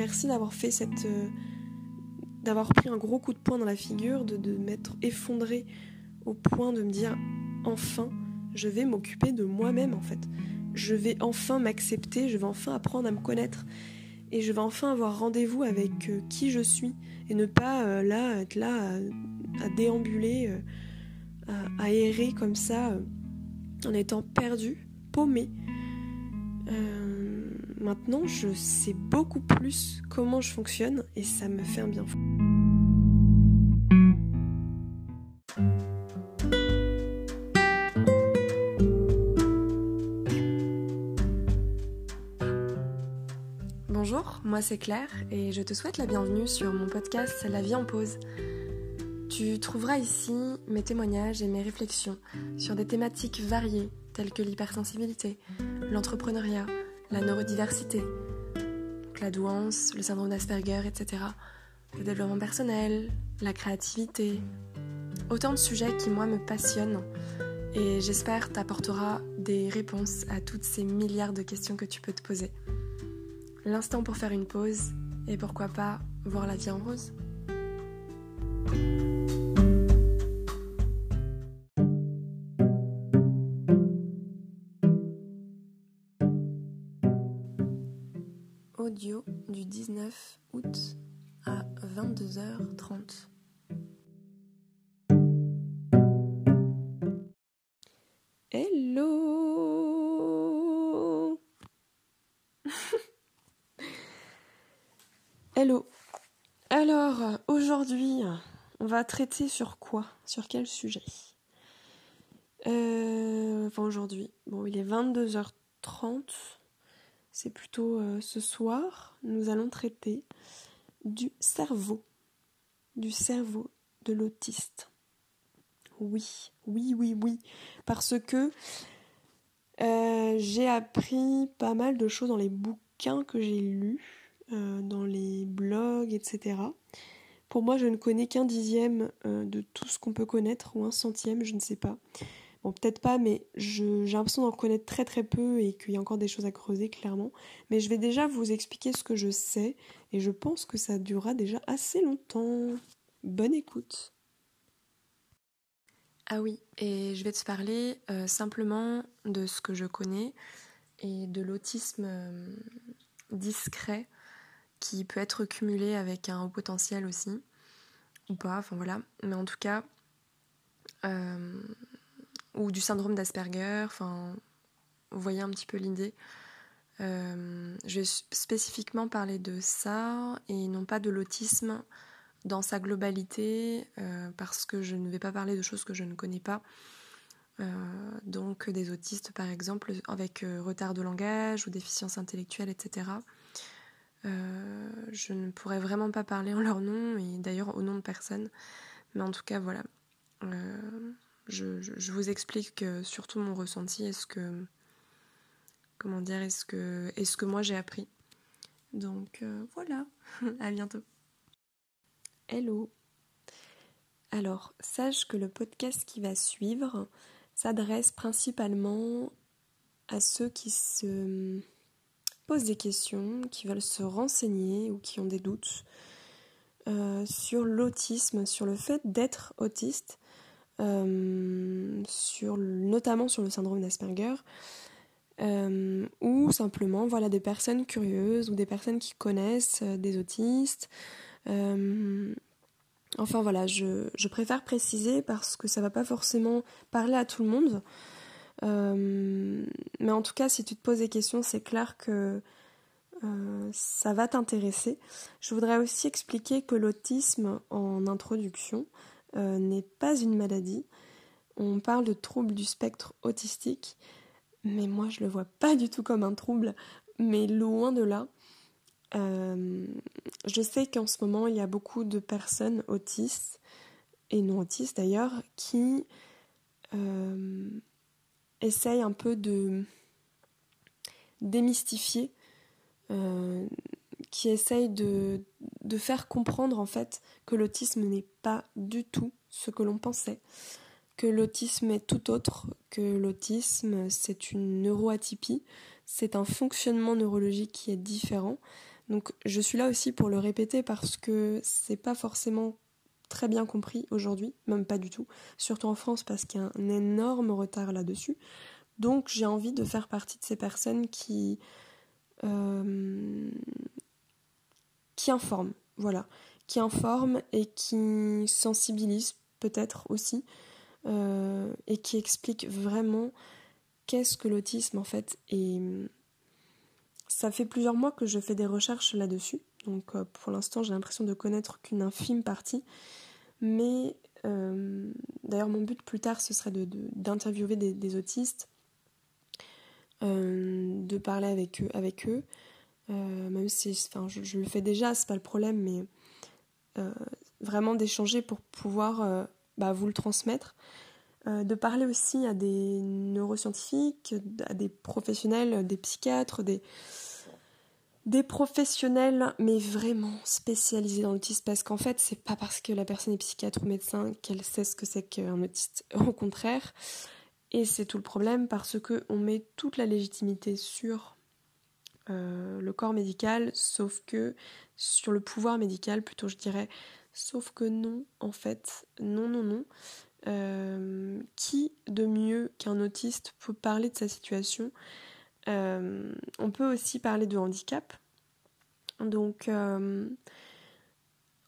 Merci d'avoir fait cette. Euh, d'avoir pris un gros coup de poing dans la figure, de, m'être effondré au point de me dire enfin, je vais m'occuper de moi-même en fait. Je vais enfin m'accepter, je vais enfin apprendre à me connaître et je vais enfin avoir rendez-vous avec euh, qui je suis et ne pas euh, là être là à, déambuler, à, errer comme ça en étant perdu, paumé. Maintenant, je sais beaucoup plus comment je fonctionne et ça me fait un bien fou. Bonjour, moi c'est Claire et je te souhaite la bienvenue sur mon podcast La vie en pause. Tu trouveras ici mes témoignages et mes réflexions sur des thématiques variées telles que l'hypersensibilité, l'entrepreneuriat, la neurodiversité, la douance, le syndrome d'Asperger, etc. Le développement personnel, la créativité. Autant de sujets qui, moi, me passionnent et j'espère t'apportera des réponses à toutes ces milliards de questions que tu peux te poser. L'instant pour faire une pause et pourquoi pas voir la vie en rose. Du 19 août à 22h30. Hello. Hello. Alors, aujourd'hui, on va traiter sur quoi? Sur quel sujet? Euh, Enfin, aujourd'hui, bon, il est 22h30 c'est plutôt euh, ce soir, nous allons traiter du cerveau, du cerveau de l'autiste. Oui, oui, oui, oui, parce que euh, j'ai appris pas mal de choses dans les bouquins que j'ai lus, euh, dans les blogs, etc. Pour moi, je ne connais qu'un dixième de tout ce qu'on peut connaître, ou un centième, je ne sais pas. Bon, peut-être pas, mais j'ai l'impression d'en connaître très très peu et qu'il y a encore des choses à creuser, clairement. Mais je vais déjà vous expliquer ce que je sais et je pense que ça durera déjà assez longtemps. Bonne écoute. Ah oui, et je vais te parler euh, simplement de ce que je connais et de l'autisme euh, discret qui peut être cumulé avec un haut potentiel aussi, ou pas, enfin voilà. Mais en tout cas, euh, ou du syndrome d'Asperger, enfin, vous voyez un petit peu l'idée. Euh, je vais spécifiquement parler de ça et non pas de l'autisme dans sa globalité, euh, parce que je ne vais pas parler de choses que je ne connais pas. Euh, donc des autistes par exemple avec retard de langage ou déficience intellectuelle, etc. je ne pourrais vraiment pas parler en leur nom et d'ailleurs au nom de personne. Mais en tout cas voilà je, vous explique surtout mon ressenti est ce que comment dire est-ce que est ce que moi j'ai appris. Donc euh, voilà, à bientôt. Hello. Alors, sache que le podcast qui va suivre s'adresse principalement à ceux qui se posent des questions, qui veulent se renseigner ou qui ont des doutes euh, sur l'autisme, sur le fait d'être autiste euh, notamment sur le syndrome d'Asperger, euh, ou simplement voilà, des personnes curieuses ou des personnes qui connaissent euh, des autistes. enfin voilà, je, préfère préciser parce que ça va pas forcément parler à tout le monde. mais en tout cas, si tu te poses des questions, c'est clair que ça va t'intéresser. Je voudrais aussi expliquer que l'autisme, en introduction, euh, n'est pas une maladie. On parle de trouble du spectre autistique, mais moi je le vois pas du tout comme un trouble, mais loin de là. Euh, je sais qu'en ce moment il y a beaucoup de personnes autistes et non autistes d'ailleurs qui euh, essayent un peu de démystifier qui essaye de, faire comprendre en fait que l'autisme n'est pas du tout ce que l'on pensait, que l'autisme est tout autre, que l'autisme c'est une neuroatypie, c'est un fonctionnement neurologique qui est différent. Donc je suis là aussi pour le répéter parce que c'est pas forcément très bien compris aujourd'hui, même pas du tout, surtout en France parce qu'il y a un énorme retard là-dessus. Donc j'ai envie de faire partie de ces personnes qui euh, qui informent, voilà, qui informent et qui sensibilisent peut-être aussi euh, et qui expliquent vraiment qu'est-ce que l'autisme en fait. Et ça fait plusieurs mois que je fais des recherches là-dessus, donc euh, pour l'instant j'ai l'impression de connaître qu'une infime partie, mais euh, d'ailleurs mon but plus tard ce serait d'interviewer de, des, autistes, de parler avec eux même si enfin, je, le fais déjà, c'est pas le problème, mais vraiment d'échanger pour pouvoir bah, vous le transmettre. de parler aussi à des neuroscientifiques, à des professionnels, des psychiatres, des, des professionnels, mais vraiment spécialisés dans l'autisme, parce qu'en fait, c'est pas parce que la personne est psychiatre ou médecin qu'elle sait ce que c'est qu'un autiste. Au contraire, et c'est tout le problème, parce que on met toute la légitimité sur euh, le corps médical, sauf que sur le pouvoir médical, plutôt je dirais, sauf que non, en fait, non, non, non. Euh, qui de mieux qu'un autiste peut parler de sa situation? Euh, on peut aussi parler de handicap. Donc,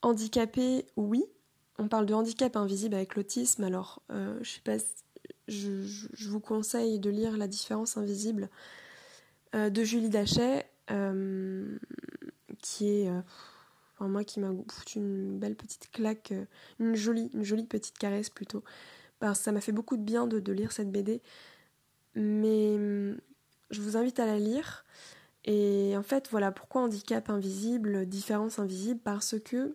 handicapé, oui. On parle de handicap invisible avec l'autisme. Alors, je sais pas, je, vous conseille de lire La différence invisible de Julie Dachet, qui est, enfin, moi qui m'a foutu une belle petite claque, une jolie, une jolie petite caresse plutôt. Parce que ça m'a fait beaucoup de bien de, lire cette BD. Mais je vous invite à la lire. Et en fait, voilà pourquoi handicap invisible, différence invisible, parce que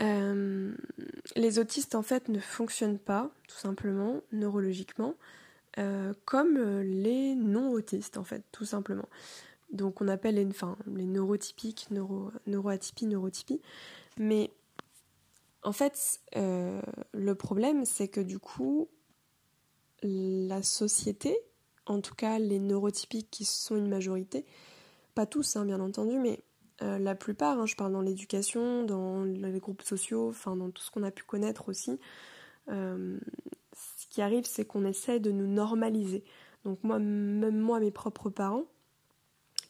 euh, les autistes en fait ne fonctionnent pas, tout simplement, neurologiquement, euh, comme les non-autistes en fait, tout simplement. Donc on appelle les, enfin, les neurotypiques, neuro, neuroatypie, neurotypie. Mais en fait, euh, le problème, c'est que du coup, la société, en tout cas les neurotypiques qui sont une majorité, pas tous hein, bien entendu, mais euh, la plupart, hein, je parle dans l'éducation, dans les groupes sociaux, enfin dans tout ce qu'on a pu connaître aussi, euh, qui arrive c'est qu'on essaie de nous normaliser. Donc moi, même moi, mes propres parents,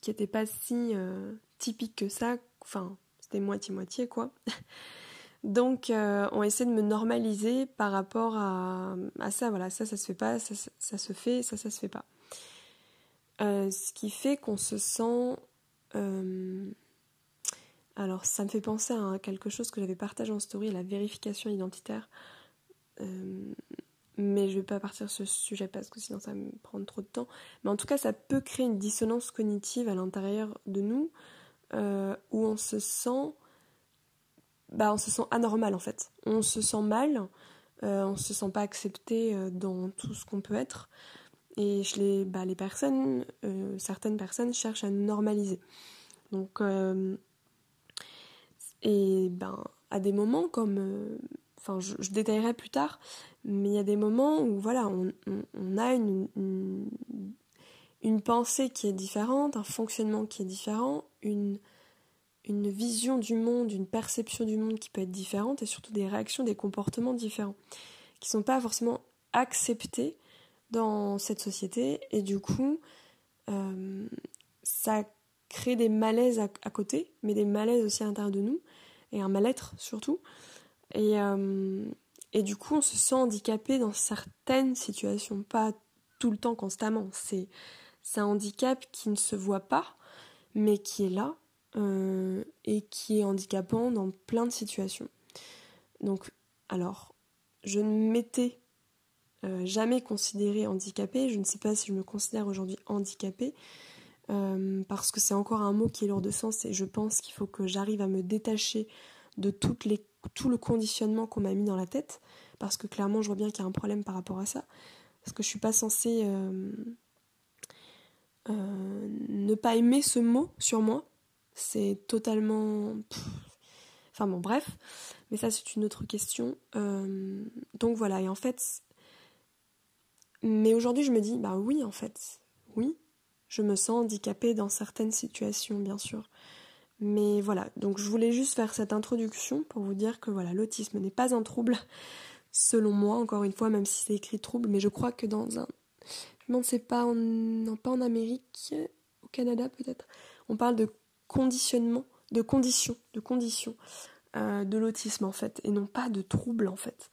qui n'étaient pas si euh, typiques que ça, enfin c'était moitié-moitié quoi, Donc, euh, on essaie de me normaliser par rapport à, ça. Voilà, ça, ça se fait pas, ça, se fait, ça, ça se fait pas. Euh, ce qui fait qu'on se sent. Alors, ça me fait penser à quelque chose que j'avais partagé en story, la vérification identitaire. Mais je vais pas partir sur ce sujet parce que sinon ça va me prendre trop de temps. Mais en tout cas, ça peut créer une dissonance cognitive à l'intérieur de nous où on se sent bah, on se sent anormal en fait. On se sent mal, euh, on se sent pas accepté euh, dans tout ce qu'on peut être. Et je les, bah, les personnes, euh, certaines personnes cherchent à normaliser. Donc, et ben, à des moments comme, enfin, je, détaillerai plus tard, mais il y a des moments où voilà, on, a une, une, une pensée qui est différente, un fonctionnement qui est différent, une une vision du monde, une perception du monde qui peut être différente et surtout des réactions, des comportements différents qui ne sont pas forcément acceptés dans cette société et du coup euh, ça crée des malaises à, côté mais des malaises aussi à l'intérieur de nous et un mal-être surtout et, euh, et du coup on se sent handicapé dans certaines situations pas tout le temps constamment c'est un handicap qui ne se voit pas mais qui est là euh, et qui est handicapant dans plein de situations. Donc, alors, je ne m'étais euh, jamais considérée handicapée, je ne sais pas si je me considère aujourd'hui handicapée, parce que c'est encore un mot qui est lourd de sens et je pense qu'il faut que j'arrive à me détacher de toutes les, tout le conditionnement qu'on m'a mis dans la tête, parce que clairement je vois bien qu'il y a un problème par rapport à ça, parce que je suis pas censée ne pas aimer ce mot sur moi, c'est totalement... Enfin bon, bref. Mais ça, c'est une autre question. Euh, donc voilà, et en fait... Mais aujourd'hui, je me dis, bah oui, en fait, oui, je me sens handicapée dans certaines situations, bien sûr. Mais voilà, donc je voulais juste faire cette introduction pour vous dire que voilà, l'autisme n'est pas un trouble, selon moi, encore une fois, même si c'est écrit trouble, mais je crois que dans un. Je ne sais pas en, non, pas en Amérique, au Canada peut-être, on parle de conditionnement, de conditions, de conditions euh, de l'autisme en fait, et non pas de trouble en fait.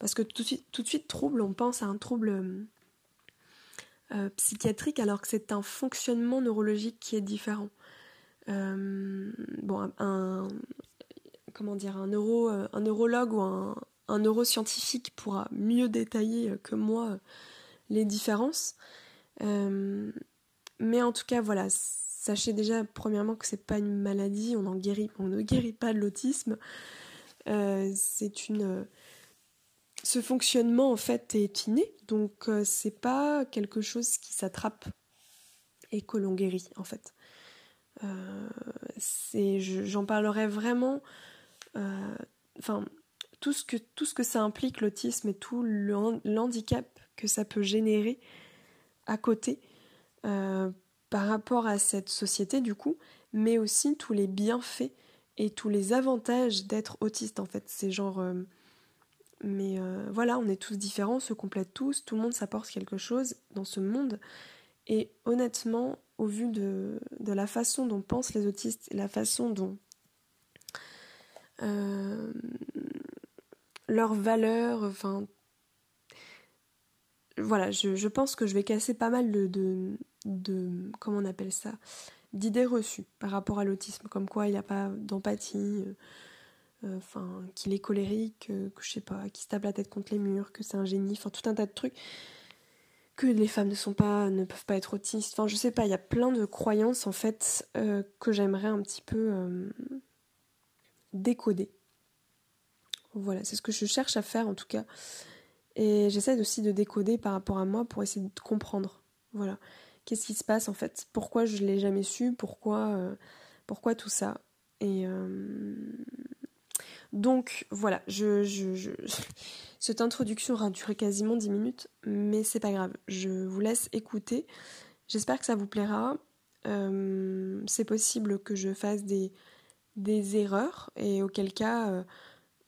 Parce que tout de suite, tout de suite trouble, on pense à un trouble euh, psychiatrique alors que c'est un fonctionnement neurologique qui est différent. Euh, un, comment dire, un, neuro, euh, un neurologue ou un, neuroscientifique pourra mieux détailler que moi les différences. Euh, mais en tout cas, voilà, sachez déjà premièrement que c'est pas une maladie, on ne guérit pas de l'autisme. ce fonctionnement en fait est inné, donc c'est pas quelque chose qui s'attrape et que l'on guérit en fait. Euh, j'en parlerai vraiment. Euh, enfin, tout ce que ça implique l'autisme et tout l'handicap que ça peut générer à côté euh, par rapport à cette société du coup, mais aussi tous les bienfaits et tous les avantages d'être autiste en fait. C'est genre mais voilà, on est tous différents, on se complète tous, tout le monde s'apporte quelque chose dans ce monde. Et honnêtement, au vu de, la façon dont pensent les autistes la façon dont euh, leurs valeurs, enfin voilà, je, pense que je vais casser pas mal de, de, comment on appelle ça, d'idées reçues par rapport à l'autisme, comme quoi il n'y a pas d'empathie, euh, enfin qu'il est colérique, que je sais pas, qu'il se tape la tête contre les murs, que c'est un génie, enfin tout un tas de trucs que les femmes ne sont pas, ne peuvent pas être autistes. Enfin, je sais pas, il y a plein de croyances en fait euh, que j'aimerais un petit peu euh, décoder. Voilà, c'est ce que je cherche à faire en tout cas. Et j'essaie aussi de décoder par rapport à moi pour essayer de comprendre. Voilà, qu'est-ce qui se passe en fait? Pourquoi je l'ai jamais su? Pourquoi, euh, pourquoi tout ça? Et donc voilà, je, je, cette introduction aura duré quasiment 10 minutes, mais c'est pas grave, je vous laisse écouter. J'espère que ça vous plaira. Euh, c'est possible que je fasse des, erreurs, et auquel cas, euh,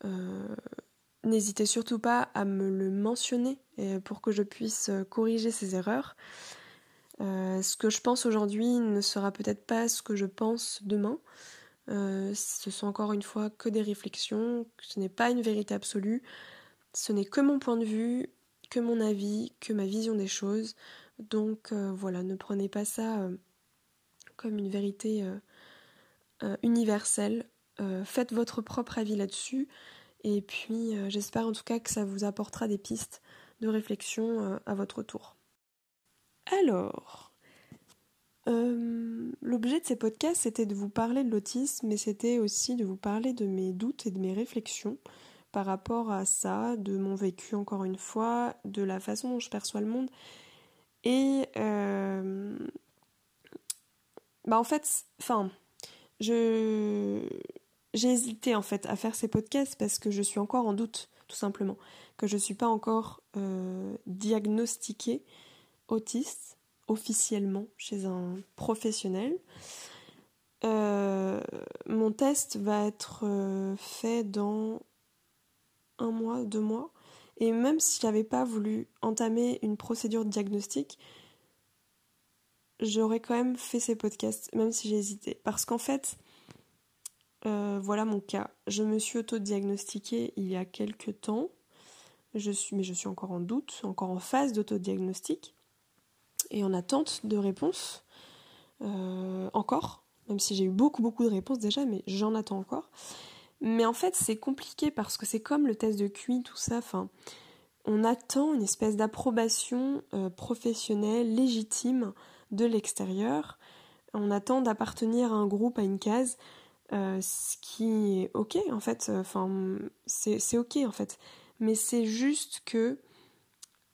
euh, n'hésitez surtout pas à me le mentionner pour que je puisse corriger ces erreurs. ce que je pense aujourd'hui ne sera peut-être pas ce que je pense demain. Euh, ce sont encore une fois que des réflexions, ce n'est pas une vérité absolue, ce n'est que mon point de vue, que mon avis, que ma vision des choses. Donc euh, voilà, ne prenez pas ça euh, comme une vérité universelle. faites votre propre avis là-dessus. Et puis j'espère en tout cas que ça vous apportera des pistes de réflexion à votre tour. Alors, euh, l'objet de ces podcasts, c'était de vous parler de l'autisme, mais c'était aussi de vous parler de mes doutes et de mes réflexions par rapport à ça, de mon vécu encore une fois, de la façon dont je perçois le monde. Et euh, bah en fait, enfin, je j'ai hésité en fait à faire ces podcasts parce que je suis encore en doute, tout simplement, que je ne suis pas encore euh, diagnostiquée autiste officiellement chez un professionnel. Euh, mon test va être euh, fait dans un mois, deux mois. Et même si je n'avais pas voulu entamer une procédure de diagnostic, j'aurais quand même fait ces podcasts, même si j'ai hésité. Parce qu'en fait, euh, voilà mon cas. Je me suis auto-diagnostiquée il y a quelques temps. Je suis, mais je suis encore en doute, encore en phase d'autodiagnostic et en attente de réponses. Euh, encore, même si j'ai eu beaucoup beaucoup de réponses déjà, mais j'en attends encore. Mais en fait, c'est compliqué parce que c'est comme le test de QI, tout ça. Enfin, on attend une espèce d'approbation euh, professionnelle légitime de l'extérieur. On attend d'appartenir à un groupe, à une case, euh, ce qui est ok en fait. Enfin, c'est ok en fait. Mais c'est juste que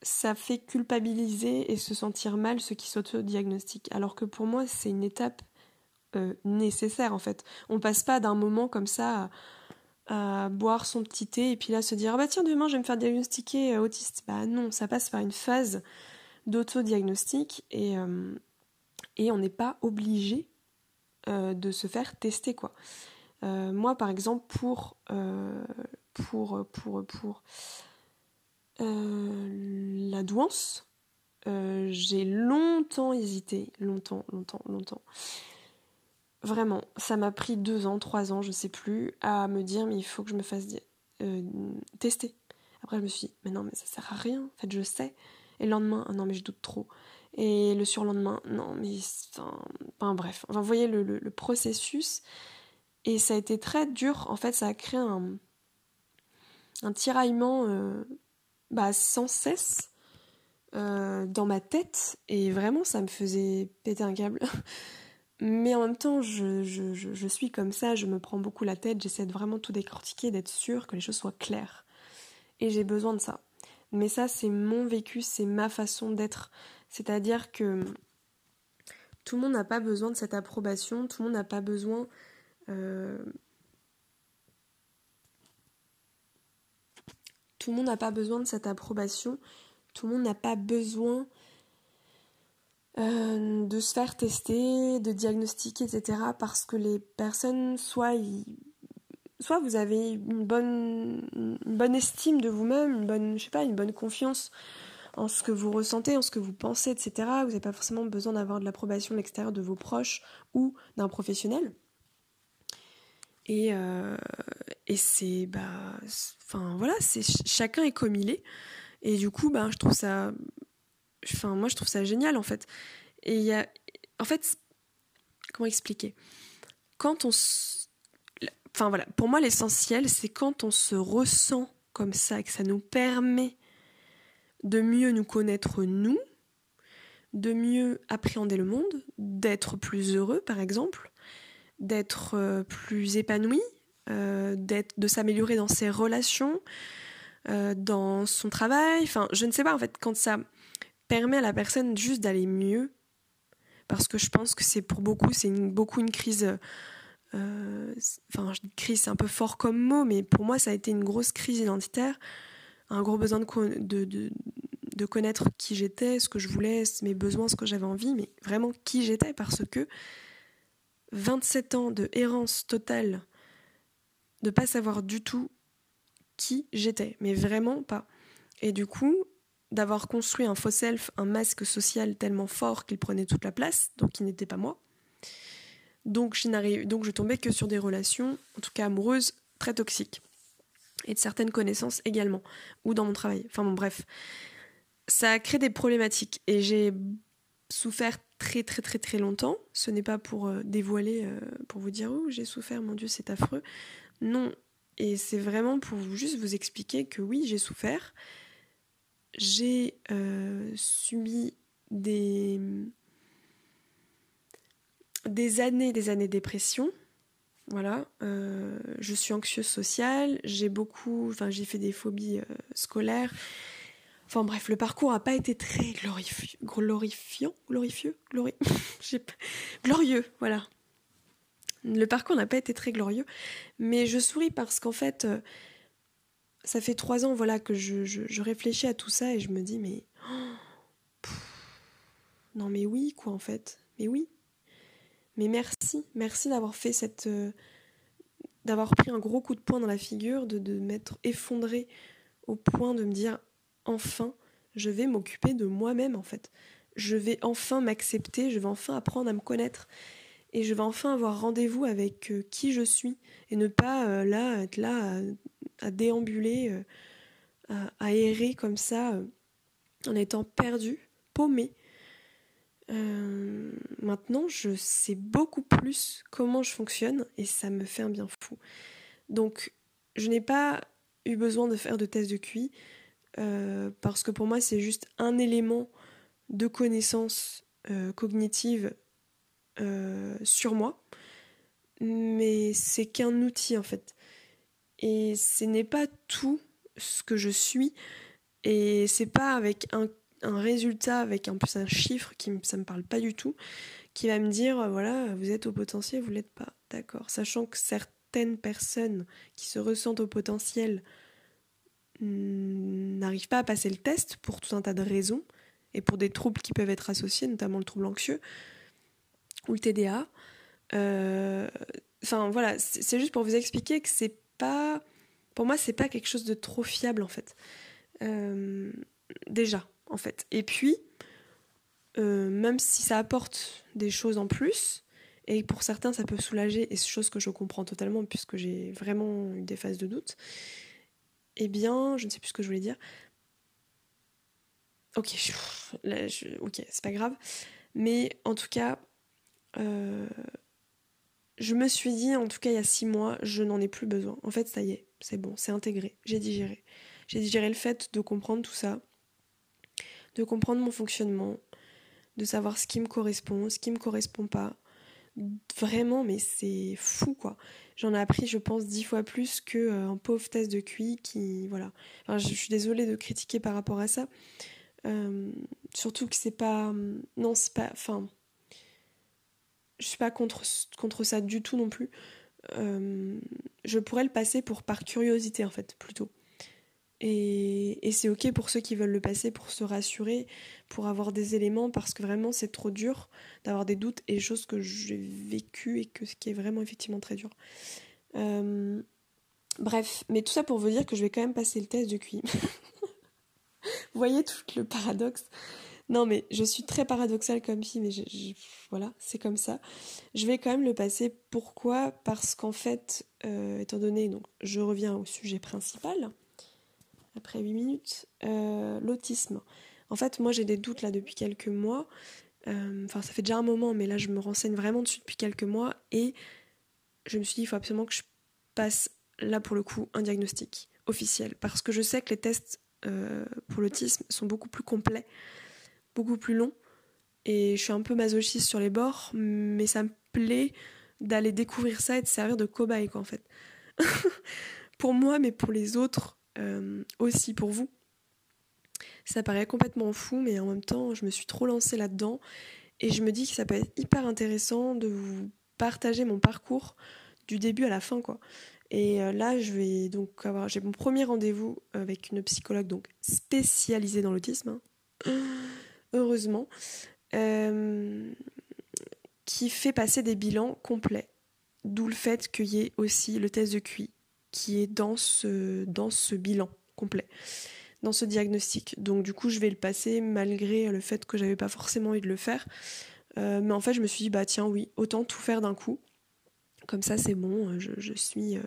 ça fait culpabiliser et se sentir mal ceux qui s'auto-diagnostiquent. Alors que pour moi, c'est une étape euh, nécessaire en fait. On passe pas d'un moment comme ça à, boire son petit thé et puis là se dire ah bah tiens demain je vais me faire diagnostiquer euh, autiste. Bah non, ça passe par une phase d'auto-diagnostic et, euh, et on n'est pas obligé de se faire tester quoi. moi par exemple pour pour pour pour la douance, j'ai longtemps hésité, longtemps, longtemps, longtemps. Vraiment, ça m'a pris deux ans, trois ans, je sais plus, à me dire mais il faut que je me fasse euh, tester. Après je me suis dit mais non mais ça sert à rien, en fait je sais. Et le lendemain, ah non mais je doute trop. Et le surlendemain, non mais enfin, bref, enfin, vous voyez le, processus. Et ça a été très dur, en fait ça a créé un, un tiraillement euh, bah, sans cesse euh, dans ma tête. Et vraiment ça me faisait péter un câble. Mais en même temps, je, suis comme ça, je me prends beaucoup la tête, j'essaie de vraiment tout décortiquer, d'être sûre que les choses soient claires. Et j'ai besoin de ça. Mais ça, c'est mon vécu, c'est ma façon d'être. C'est-à-dire que tout le monde n'a pas besoin de cette approbation, tout le monde n'a pas besoin... Euh, tout le monde n'a pas besoin de cette approbation, tout le monde n'a pas besoin euh, de se faire tester, de diagnostiquer, etc. Parce que les personnes, soit, vous avez une bonne, une bonne estime de vous-même, une bonne, je sais pas, une bonne confiance en ce que vous ressentez, en ce que vous pensez, etc. Vous n'avez pas forcément besoin d'avoir de l'approbation de l'extérieur de vos proches ou d'un professionnel. Et, euh, et c'est, bah, enfin voilà, c'est chacun est comme il est. Et du coup, bah, je trouve ça Enfin, moi, je trouve ça génial, en fait. Et il y a. En fait, comment expliquer? Quand on. Enfin, voilà, pour moi, l'essentiel, c'est quand on se ressent comme ça, que ça nous permet de mieux nous connaître nous, de mieux appréhender le monde, d'être plus heureux, par exemple, d'être euh, plus épanoui, euh, de s'améliorer dans ses relations, euh, dans son travail. Enfin, je ne sais pas, en fait, quand ça permet à la personne juste d'aller mieux. Parce que je pense que c'est pour beaucoup, c'est beaucoup une crise. Euh, enfin, crise, c'est un peu fort comme mot, mais pour moi, ça a été une grosse crise identitaire. Un gros besoin de, de, de, de connaître qui j'étais, ce que je voulais, mes besoins, ce que j'avais envie, mais vraiment qui j'étais, parce que 27 ans de errance totale, de pas savoir du tout qui j'étais, mais vraiment pas. Et du coup, d'avoir construit un faux self, un masque social tellement fort qu'il prenait toute la place, donc il n'était pas moi. Donc je, donc je tombais que sur des relations, en tout cas amoureuses, très toxiques. Et de certaines connaissances également, ou dans mon travail. Enfin bon, bref. Ça a créé des problématiques et j'ai souffert très très très très longtemps. Ce n'est pas pour euh, dévoiler, euh, pour vous dire, oh j'ai souffert, mon Dieu, c'est affreux. Non, et c'est vraiment pour juste vous expliquer que oui, j'ai souffert j'ai euh, subi des, des années, des années de dépression. Voilà, je suis anxieuse sociale, j'ai beaucoup, enfin j'ai fait des phobies scolaires. Enfin bref, le parcours n'a pas été très glorifiant, glorifiant, glorifieux, glori... glorieux, voilà. Le parcours n'a pas été très glorieux, mais je souris parce qu'en fait, ça fait trois ans voilà que je, réfléchis à tout ça et je me dis mais non mais oui quoi en fait mais oui mais merci merci d'avoir fait cette euh, d'avoir pris un gros coup de poing dans la figure de, de m'être effondré au point de me dire enfin je vais m'occuper de moi-même en fait je vais enfin m'accepter je vais enfin apprendre à me connaître et je vais enfin avoir rendez-vous avec euh, qui je suis et ne pas euh, là être là à déambuler, euh, à, errer comme ça, euh, en étant perdu, paumé. Euh, maintenant, je sais beaucoup plus comment je fonctionne et ça me fait un bien fou. Donc, je n'ai pas eu besoin de faire de tests de QI parce que pour moi, c'est juste un élément de connaissance cognitive sur moi, mais c'est qu'un outil en fait. Et ce n'est pas tout ce que je suis. Et c'est pas avec un, résultat, avec un plus un chiffre qui ça me parle pas du tout, qui va me dire euh, voilà, vous êtes au potentiel, vous l'êtes pas. D'accord. Sachant que certaines personnes qui se ressentent au potentiel n'arrivent pas à passer le test pour tout un tas de raisons et pour des troubles qui peuvent être associés, notamment le trouble anxieux. ou le TDA. Enfin voilà, c'est juste pour vous expliquer que c'est pas, pour moi, c'est pas quelque chose de trop fiable en fait. déjà, en fait. Et puis, même si ça apporte des choses en plus, et pour certains ça peut soulager, et c'est chose que je comprends totalement puisque j'ai vraiment eu des phases de doute, eh bien, je ne sais plus ce que je voulais dire. Ok, ok, c'est pas grave. Mais en tout cas, euh, je me suis dit, en tout cas il y a six mois, je n'en ai plus besoin. En fait, ça y est, c'est bon, c'est intégré, j'ai digéré. J'ai digéré le fait de comprendre tout ça, de comprendre mon fonctionnement, de savoir ce qui me correspond, ce qui me correspond pas. Vraiment, mais c'est fou quoi. J'en ai appris, je pense, dix fois plus qu'un euh, pauvre test de QI qui. Voilà. Je, suis désolée de critiquer par rapport à ça. Euh, surtout que c'est pas. Non, c'est pas. Enfin. Je suis pas contre, contre ça du tout non plus. Euh, je pourrais le passer pour par curiosité en fait, plutôt. Et, c'est ok pour ceux qui veulent le passer pour se rassurer, pour avoir des éléments, parce que vraiment c'est trop dur d'avoir des doutes et choses que j'ai vécues et que ce qui est vraiment effectivement très dur. Euh, bref, mais tout ça pour vous dire que je vais quand même passer le test de QI. vous voyez tout le paradoxe? Non, mais je suis très paradoxale comme fille, mais voilà, c'est comme ça. Je vais quand même le passer. Pourquoi? Parce qu'en fait, euh, étant donné, donc, je reviens au sujet principal, après 8 minutes, euh, l'autisme. En fait, moi j'ai des doutes là depuis quelques mois. Euh, enfin, ça fait déjà un moment, mais là je me renseigne vraiment dessus depuis quelques mois et je me suis dit il faut absolument que je passe là pour le coup un diagnostic officiel parce que je sais que les tests euh, pour l'autisme sont beaucoup plus complets, beaucoup plus longs et je suis un peu masochiste sur les bords, mais ça me plaît d'aller découvrir ça et de servir de cobaye quoi en fait. pour moi, mais pour les autres, euh, aussi pour vous. Ça paraît complètement fou, mais en même temps, je me suis trop lancée là-dedans et je me dis que ça peut être hyper intéressant de vous partager mon parcours du début à la fin, quoi. Et euh, là, je vais donc avoir, j'ai mon premier rendez-vous avec une psychologue donc spécialisée dans l'autisme, hein. heureusement, euh, qui fait passer des bilans complets. D'où le fait qu'il y ait aussi le test de QI qui est dans ce, dans ce bilan complet, dans ce diagnostic. Donc du coup, je vais le passer malgré le fait que j'avais pas forcément envie de le faire. Euh, mais en fait, je me suis dit, bah tiens, oui, autant tout faire d'un coup. Comme ça, c'est bon, je, je suis... Euh,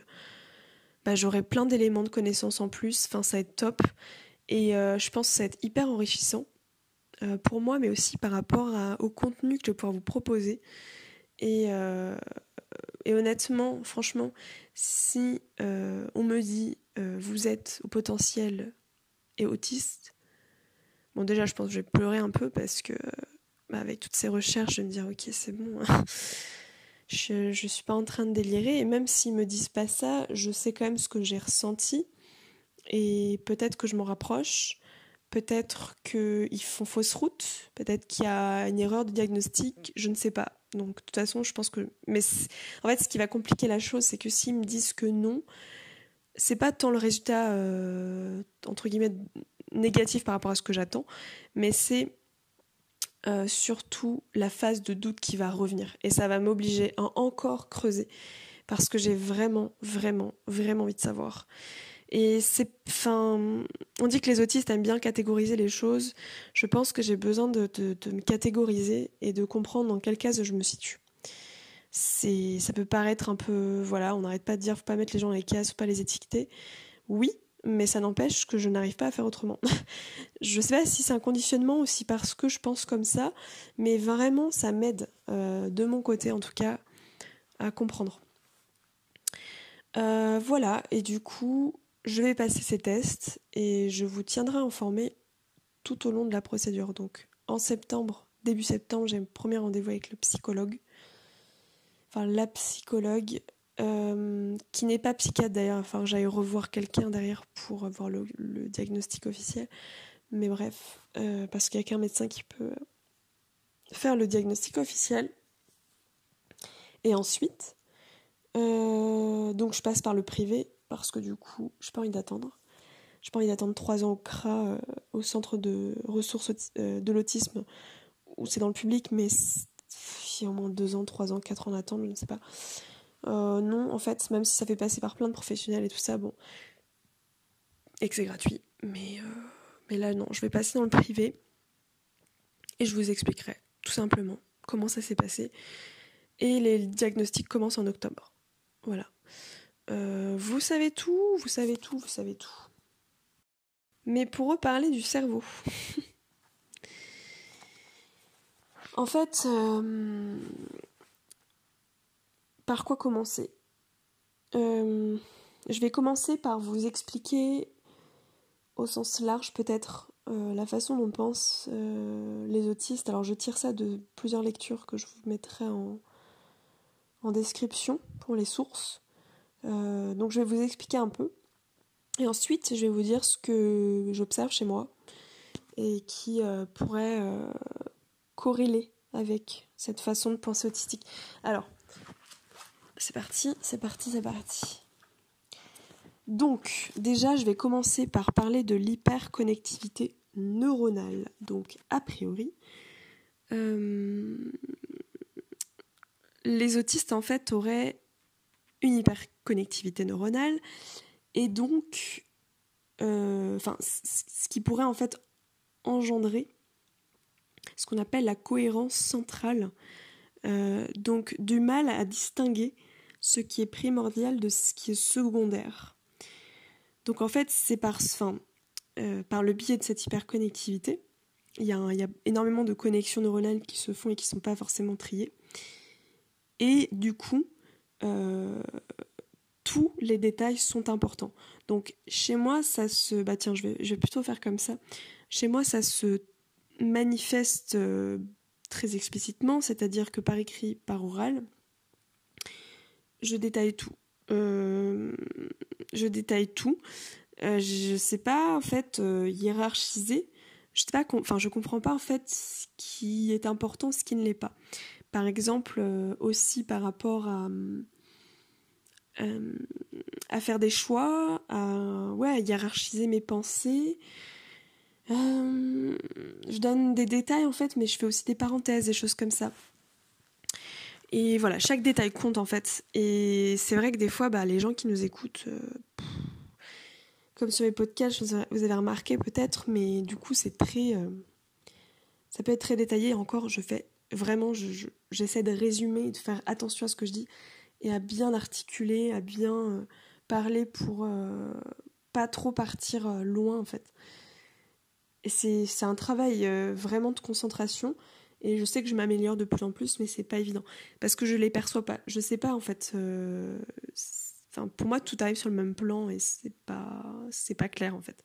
bah, j'aurai plein d'éléments de connaissances en plus, enfin, ça va être top. Et euh, je pense que ça va être hyper enrichissant pour moi, mais aussi par rapport au contenu que je vais pouvoir vous proposer. Et, et honnêtement, franchement, si euh, on me dit euh, vous êtes au potentiel et autiste, bon déjà je pense que je vais pleurer un peu parce que bah, avec toutes ces recherches, je vais me dire ok c'est bon, hein. je, je suis pas en train de délirer et même s'ils me disent pas ça, je sais quand même ce que j'ai ressenti et peut-être que je m'en rapproche. Peut-être qu'ils font fausse route, peut-être qu'il y a une erreur de diagnostic, je ne sais pas. Donc de toute façon, je pense que. Mais en fait, ce qui va compliquer la chose, c'est que s'ils me disent que non, c'est pas tant le résultat euh, entre guillemets négatif par rapport à ce que j'attends, mais c'est euh, surtout la phase de doute qui va revenir. Et ça va m'obliger à encore creuser parce que j'ai vraiment, vraiment, vraiment envie de savoir. Et c'est, enfin, on dit que les autistes aiment bien catégoriser les choses. Je pense que j'ai besoin de, me catégoriser et de comprendre dans quelle case je me situe. C'est, ça peut paraître un peu, voilà, on n'arrête pas de dire faut pas mettre les gens dans les cases, faut pas les étiqueter. Oui, mais ça n'empêche que je n'arrive pas à faire autrement. je sais pas si c'est un conditionnement ou si parce que je pense comme ça, mais vraiment ça m'aide, euh, de mon côté en tout cas, à comprendre. Euh, voilà, et du coup, je vais passer ces tests et je vous tiendrai informé tout au long de la procédure. Donc en septembre, début septembre, j'ai un premier rendez-vous avec le psychologue. Enfin la psychologue euh, qui n'est pas psychiatre d'ailleurs, enfin j'aille revoir quelqu'un derrière pour avoir le, diagnostic officiel. Mais bref, euh, parce qu'il n'y a qu'un médecin qui peut faire le diagnostic officiel. Et ensuite, euh, donc je passe par le privé parce que du coup, j'ai pas envie d'attendre. J'ai pas envie d'attendre trois ans au CRA, euh, au centre de ressources euh, de l'autisme, où c'est dans le public, mais qui a au moins 2 ans, 3 ans, 4 ans d'attente, je ne sais pas. non, en fait, même si ça fait passer par plein de professionnels et tout ça, bon, et que c'est gratuit, mais, mais là non, je vais passer dans le privé et je vous expliquerai tout simplement comment ça s'est passé. Et les diagnostics commencent en octobre. Voilà. Euh, vous savez tout, vous savez tout, vous savez tout. Mais pour reparler du cerveau. en fait, euh, par quoi commencer? Euh, Je vais commencer par vous expliquer au sens large peut-être la façon dont pensent les autistes. Alors je tire ça de plusieurs lectures que je vous mettrai en, en description pour les sources. Euh, donc je vais vous expliquer un peu. Et ensuite, je vais vous dire ce que j'observe chez moi et qui euh, pourrait euh, corréler avec cette façon de penser autistique. Alors, c'est parti, c'est parti, c'est parti. Donc, déjà, je vais commencer par parler de l'hyperconnectivité neuronale. Donc, a priori, les autistes, en fait, auraient une hyperconnectivité neuronale et donc, euh, enfin, ce qui pourrait en fait engendrer ce qu'on appelle la cohérence centrale, euh, donc du mal à distinguer ce qui est primordial de ce qui est secondaire. Donc en fait, c'est par, enfin, euh, par le biais de cette hyperconnectivité, il y, il y, a énormément de connexions neuronales qui se font et qui ne sont pas forcément triées. Et du coup, euh, tous les détails sont importants. Donc chez moi, ça se... Bah tiens, je vais, plutôt faire comme ça. Chez moi, ça se manifeste euh, très explicitement, c'est-à-dire que par écrit, par oral, je détaille tout. Euh, je détaille tout. je sais pas en fait hiérarchiser. Je sais pas, enfin je comprends pas en fait ce qui est important, ce qui ne l'est pas. Par exemple, euh, aussi par rapport à, euh, à faire des choix, à, ouais, hiérarchiser mes pensées. Euh, je donne des détails en fait, mais je fais aussi des parenthèses, des choses comme ça. Et voilà, chaque détail compte en fait. Et c'est vrai que des fois, bah, les gens qui nous écoutent, comme sur les podcasts, vous avez remarqué peut-être, mais du coup, c'est très. ça peut être très détaillé. Encore, je fais vraiment, j'essaie de résumer de faire attention à ce que je dis et à bien articuler, à bien euh, parler pour euh, pas trop partir euh, loin en fait. Et c'est un travail vraiment de concentration et je sais que je m'améliore de plus en plus mais c'est pas évident parce que je les perçois pas. Je sais pas en fait. Enfin, pour moi tout arrive sur le même plan et c'est pas c'est pas clair en fait.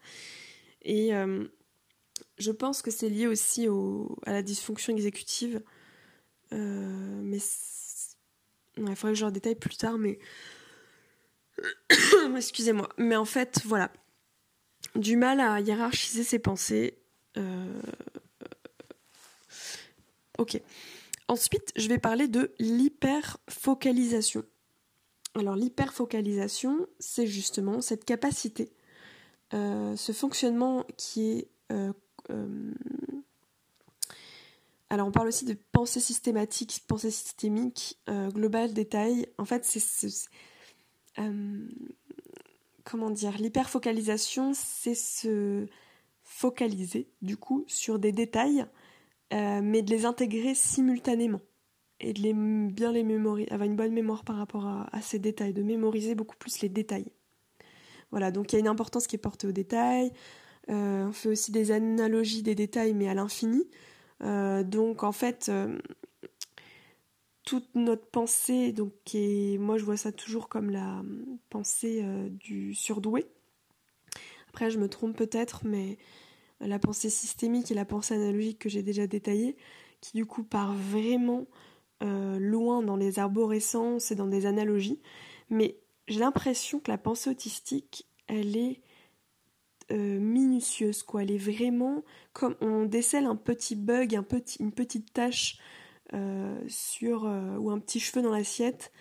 Et je pense que c'est lié aussi au, à la dysfonction exécutive. Euh, mais il faudrait que je en détaille plus tard, mais excusez-moi. Mais en fait, voilà, du mal à hiérarchiser ses pensées. Euh, ok. Ensuite, je vais parler de l'hyperfocalisation. Alors l'hyperfocalisation, c'est justement cette capacité, euh, ce fonctionnement qui est alors on parle aussi de pensée systématique, pensée systémique, euh, global, détail. En fait, c'est euh, comment dire, l'hyperfocalisation, c'est se focaliser du coup sur des détails, mais de les intégrer simultanément et de les, bien les mémoriser, avoir une bonne mémoire par rapport à, ces détails, de mémoriser beaucoup plus les détails. Voilà, donc il y a une importance qui est portée aux détails, euh, on fait aussi des analogies des détails, mais à l'infini. Euh, donc en fait, euh, toute notre pensée, donc moi je vois ça toujours comme la pensée du surdoué. Après, je me trompe peut-être, mais la pensée systémique et la pensée analogique que j'ai déjà détaillée, qui du coup part vraiment loin dans les arborescences et dans des analogies. Mais j'ai l'impression que la pensée autistique, elle est euh, minutieuse, quoi. Elle est vraiment comme on décèle un petit bug, un petit, une petite tache euh, sur euh, ou un petit cheveu dans l'assiette,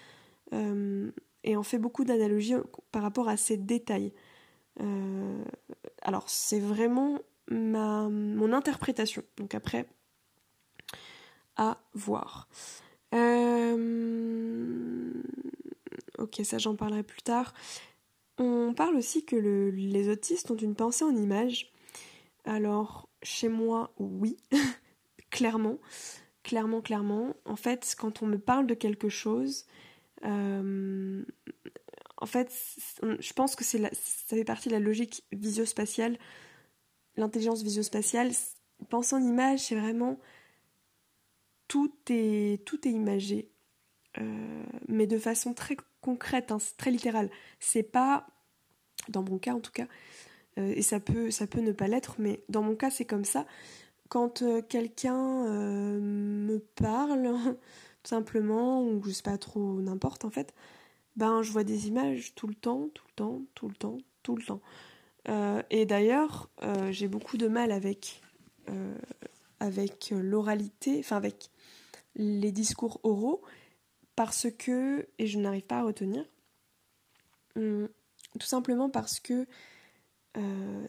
et on fait beaucoup d'analogies par rapport à ces détails. alors c'est vraiment mon interprétation. Donc après à voir. Ok, ça j'en parlerai plus tard. On parle aussi que les autistes ont une pensée en image. Alors, chez moi, oui, clairement. Clairement, clairement. En fait, quand on me parle de quelque chose, euh, en fait, je pense que c'est ça fait partie de la logique visio-spatiale. L'intelligence visio-spatiale, penser en image, c'est vraiment tout est, tout est imagé, euh, mais de façon très concrète, hein, très littérale. C'est pas, dans mon cas en tout cas, euh, et ça peut, ça peut ne pas l'être, mais dans mon cas c'est comme ça. Quand euh, quelqu'un me parle, tout simplement, ou je sais pas trop, n'importe en fait, ben je vois des images tout le temps, tout le temps, tout le temps, tout le temps. et d'ailleurs, j'ai beaucoup de mal avec avec l'oralité, enfin avec les discours oraux, parce que, et je n'arrive pas à retenir, hum, tout simplement parce que, euh,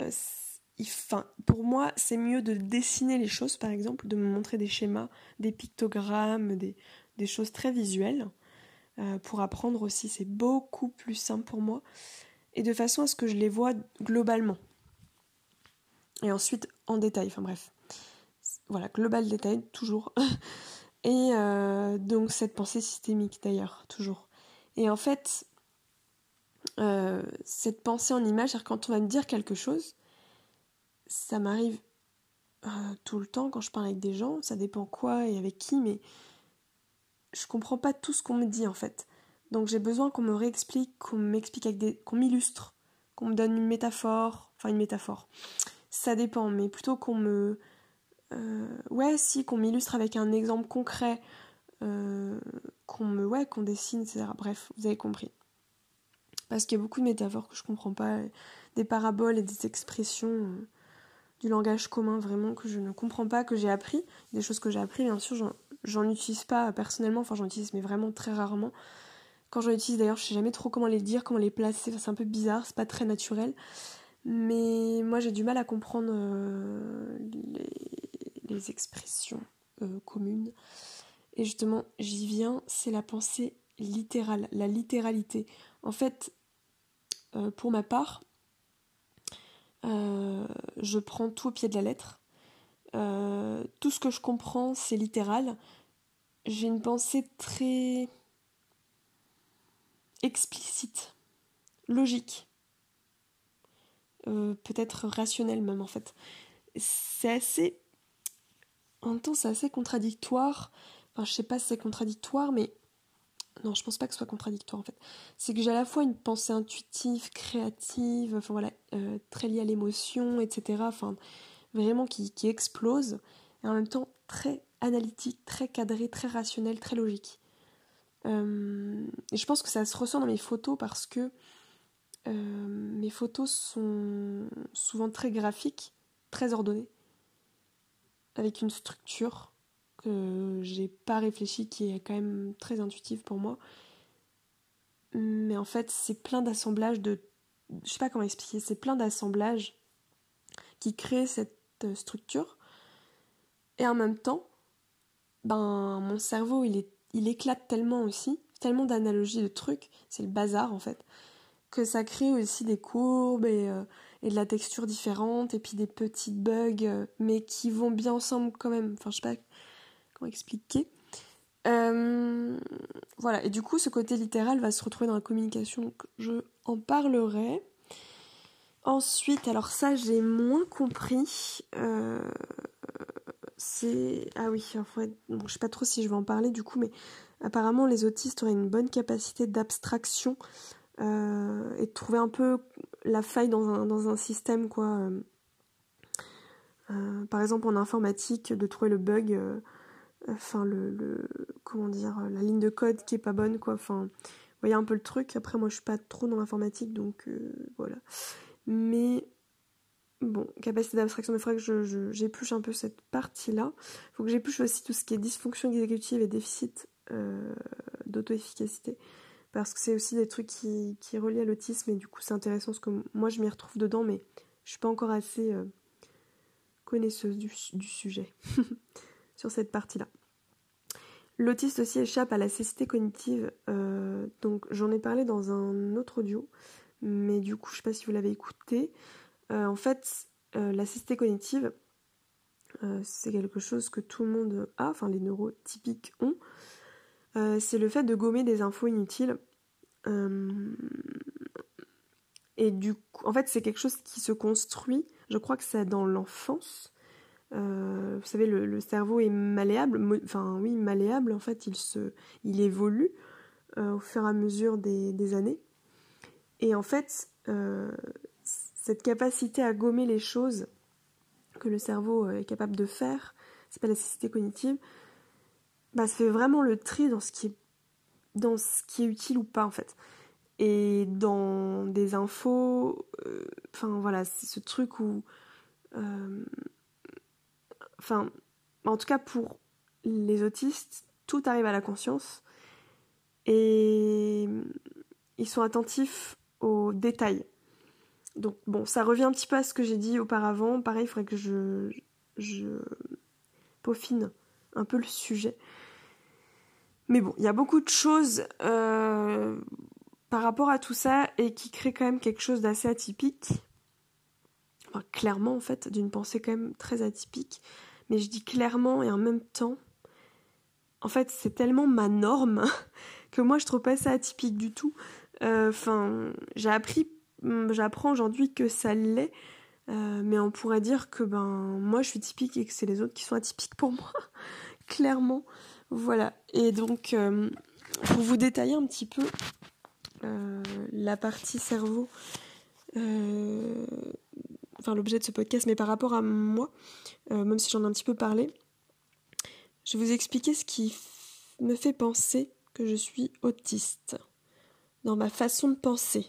euh, pour moi, c'est mieux de dessiner les choses, par exemple, de me montrer des schémas, des pictogrammes, des, choses très visuelles. Euh, pour apprendre aussi, c'est beaucoup plus simple pour moi. Et de façon à ce que je les vois globalement. Et ensuite en détail, enfin bref. Voilà, global détail, toujours. Et donc cette pensée systémique d'ailleurs, toujours. Et en fait, euh, cette pensée en image, quand on va me dire quelque chose, ça m'arrive euh, tout le temps quand je parle avec des gens, ça dépend quoi et avec qui, mais je comprends pas tout ce qu'on me dit en fait. Donc j'ai besoin qu'on me réexplique, qu'on m'explique avec des. qu'on m'illustre, qu'on me donne une métaphore, enfin une métaphore. Ça dépend, mais plutôt qu'on me euh, ouais, si, qu'on m'illustre avec un exemple concret, qu'on me, ouais, qu'on dessine, etc. Bref, vous avez compris. Parce qu'il y a beaucoup de métaphores que je comprends pas, des paraboles et des expressions euh, du langage commun vraiment que je ne comprends pas, que j'ai appris, des choses que j'ai appris, bien sûr, j'en utilise pas personnellement, enfin j'en utilise mais vraiment très rarement. Quand j'en utilise d'ailleurs, je sais jamais trop comment les dire, comment les placer, c'est un peu bizarre, c'est pas très naturel. Mais moi j'ai du mal à comprendre les, les expressions euh, communes. Et justement, j'y viens, c'est la pensée littérale, la littéralité. En fait, euh, pour ma part, euh, je prends tout au pied de la lettre. tout ce que je comprends, c'est littéral. J'ai une pensée très explicite, logique, peut-être rationnelle même en fait. C'est assez en même temps, c'est assez contradictoire. Enfin, je sais pas si c'est contradictoire, mais non, je pense pas que ce soit contradictoire en fait. C'est que j'ai à la fois une pensée intuitive, créative, enfin voilà, euh, très liée à l'émotion, etc. Enfin, vraiment qui, explose, et en même temps très analytique, très cadré, très rationnel, très logique. Euh, et je pense que ça se ressent dans mes photos parce que euh, mes photos sont souvent très graphiques, très ordonnées avec une structure que j'ai pas réfléchi, qui est quand même très intuitive pour moi. Mais en fait, c'est plein d'assemblages de. Je sais pas comment expliquer, c'est plein d'assemblages qui créent cette euh, structure. Et en même temps, ben, mon cerveau, il, est, il éclate tellement aussi, tellement d'analogies, de trucs, c'est le bazar en fait, que ça crée aussi des courbes et. Euh, et de la texture différente et puis des petits bugs euh, mais qui vont bien ensemble quand même. Enfin, je sais pas expliquer. Euh, voilà, et du coup, ce côté littéral va se retrouver dans la communication. Je en parlerai. Ensuite, alors ça, j'ai moins compris. Euh, c'est. Ah oui, en fait, bon, je sais pas trop si je vais en parler du coup, mais apparemment, les autistes auraient une bonne capacité d'abstraction euh, et de trouver un peu la faille dans un, dans un système quoi. Par exemple en informatique, de trouver le bug, enfin le, comment dire, la ligne de code qui est pas bonne quoi. Enfin, voyez un peu le truc. Après moi je suis pas trop dans l'informatique donc voilà. Mais Bon, capacité d'abstraction, il faudrait que j'épluche un peu cette partie-là. Il faut que j'épluche aussi tout ce qui est dysfonction exécutive et déficit d'auto-efficacité parce que c'est aussi des trucs qui, qui relient à l'autisme et du coup c'est intéressant parce que moi je m'y retrouve dedans mais je suis pas encore assez euh, connaisseuse du, sujet cette partie-là. L'autiste aussi échappe à la cécité cognitive, donc j'en ai parlé dans un autre audio, mais du coup je sais pas si vous l'avez écouté. en fait, la cécité cognitive, c'est quelque chose que tout le monde a, enfin les neurotypiques ont. c'est le fait de gommer des infos inutiles euh, et du coup, en fait, c'est quelque chose qui se construit. Je crois que c'est dans l'enfance. Euh, vous savez, le, cerveau est malléable. Enfin, oui, malléable. En fait, il se, il évolue euh, au fur et à mesure des, années. Et en fait, cette capacité à gommer les choses que le cerveau est capable de faire, c'est pas la cécité cognitive, bah, ça fait vraiment le tri dans ce qui est dans ce qui est utile ou pas en fait. Et dans des infos, euh, enfin voilà, c'est ce truc où, euh, enfin, en tout cas pour les autistes, tout arrive à la conscience et ils sont attentifs aux détails. Donc bon, ça revient un petit peu à ce que j'ai dit auparavant. Pareil, il faudrait que je, je peaufine un peu le sujet. Mais bon, il y a beaucoup de choses euh, par rapport à tout ça et qui créent quand même quelque chose d'assez atypique. Clairement, en fait, d'une pensée quand même très atypique. Mais je dis clairement et en même temps, en fait, c'est tellement ma norme que moi, je trouve pas ça atypique du tout. Euh, enfin, j'ai appris, j'apprends aujourd'hui que ça l'est. Euh, mais on pourrait dire que ben moi je suis typique et que c'est les autres qui sont atypiques pour moi, clairement. Voilà, et donc euh, pour vous détailler un petit peu la partie cerveau, enfin l'objet de ce podcast, mais par rapport à moi, même si j'en ai un petit peu parlé, je vais vous expliquer ce qui me fait penser que je suis autiste dans ma façon de penser.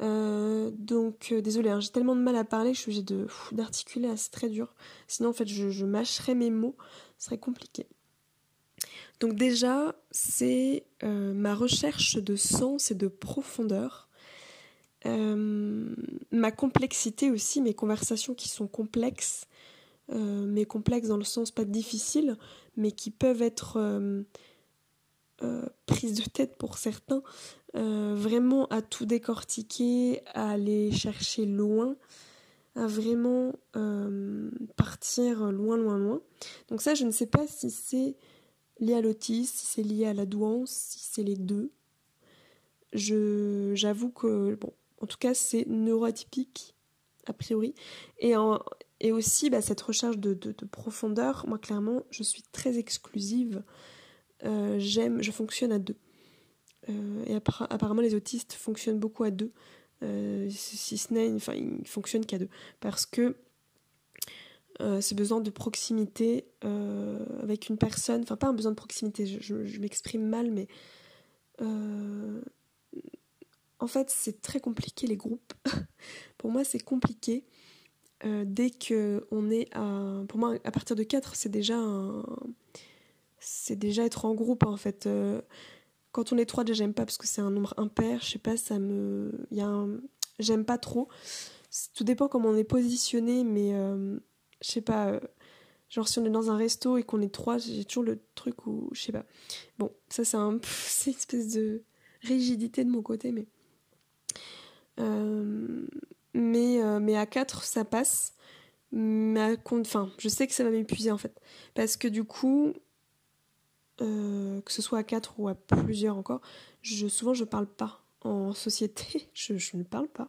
donc désolé, hein, j'ai tellement de mal à parler, je suis obligée de d'articuler, c'est très dur. Sinon en fait je, je mâcherais mes mots, ce serait compliqué. Donc déjà, c'est euh, ma recherche de sens et de profondeur, euh, ma complexité aussi, mes conversations qui sont complexes, euh, mais complexes dans le sens pas difficile, mais qui peuvent être prises de tête pour certains, vraiment à tout décortiquer, à aller chercher loin, à vraiment partir loin, loin, loin. Donc ça, je ne sais pas si c'est lié à l'autisme, si c'est lié à la douance, si c'est les deux. J'avoue que, bon, en tout cas, c'est neuroatypique, a priori. Et, et aussi, bah, cette recherche de, de, profondeur, moi, clairement, je suis très exclusive. Euh, j'aime, je fonctionne à deux. Euh, et apparemment, les autistes fonctionnent beaucoup à deux. Euh, si ce n'est, enfin, ils fonctionnent qu'à deux. Parce que ce besoin de proximité avec une personne, enfin pas un besoin de proximité, je, m'exprime mal, mais en fait c'est très compliqué les groupes. pour moi c'est compliqué. dès que on est à, pour moi à partir de 4 c'est déjà c'est déjà être en groupe en fait. quand on est 3 déjà j'aime pas parce que c'est un nombre impair, je sais pas, ça me, il y a un... j'aime pas trop. Tout dépend comment on est positionné, mais je sais pas, euh, genre si on est dans un resto et qu'on est trois, j'ai toujours le truc où, je sais pas. Bon, ça c'est un c'est une espèce de rigidité de mon côté, mais. Euh, mais, euh, mais à quatre, ça passe. Mais enfin, je sais que ça va m'épuiser en fait. Parce que du coup, que ce soit à quatre ou à plusieurs encore, je, souvent je parle pas en société, je, ne parle pas.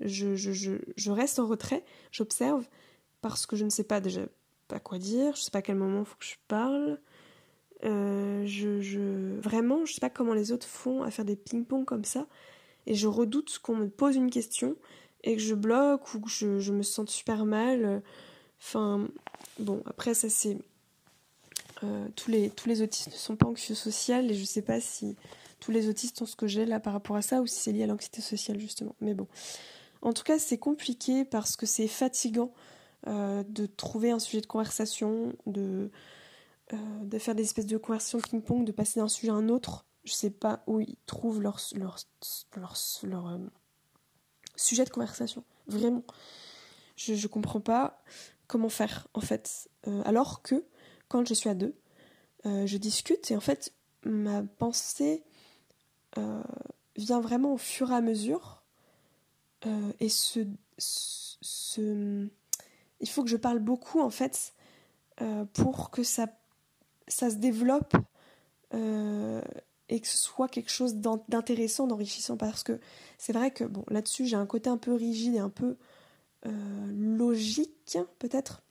Je, je, je, reste en retrait, j'observe, parce que je ne sais pas déjà pas quoi dire, je sais pas à quel moment il faut que je parle. Euh, je, je, vraiment, je sais pas comment les autres font à faire des ping-pong comme ça. Et je redoute qu'on me pose une question et que je bloque ou que je, me sente super mal. Enfin, bon, après, ça c'est. Euh, tous, les, autistes ne sont pas anxieux social et je sais pas si tous les autistes ont ce que j'ai là par rapport à ça ou si c'est lié à l'anxiété sociale justement. Mais bon. En tout cas, c'est compliqué parce que c'est fatigant euh, de trouver un sujet de conversation, de, euh, de faire des espèces de conversations ping-pong, de passer d'un sujet à un autre. Je sais pas où ils trouvent leur, leur, leur, euh, sujet de conversation. Vraiment. Je, je comprends pas comment faire, en fait. alors que, quand je suis à deux, je discute et en fait, ma pensée vient vraiment au fur et à mesure et ce, il faut que je parle beaucoup en fait pour que ça, ça se développe et que ce soit quelque chose d'intéressant, d'enrichissant, parce que c'est vrai que bon, là-dessus j'ai un côté un peu rigide et un peu euh, logique peut-être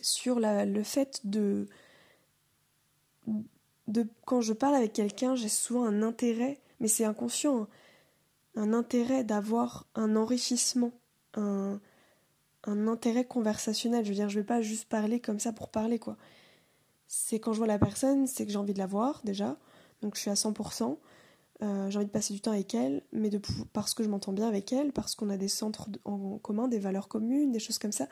sur le fait de, quand je parle avec quelqu'un, j'ai souvent un intérêt, mais c'est inconscient, hein, un intérêt d'avoir un enrichissement, un, un intérêt conversationnel. Je veux dire, je vais pas juste parler comme ça pour parler quoi. C'est quand je vois la personne, c'est que j'ai envie de la voir déjà donc je suis à 100%. Euh, j'ai envie de passer du temps avec elle, mais de, parce que je m'entends bien avec elle, parce qu'on a des centres en commun, des valeurs communes, des choses comme ça,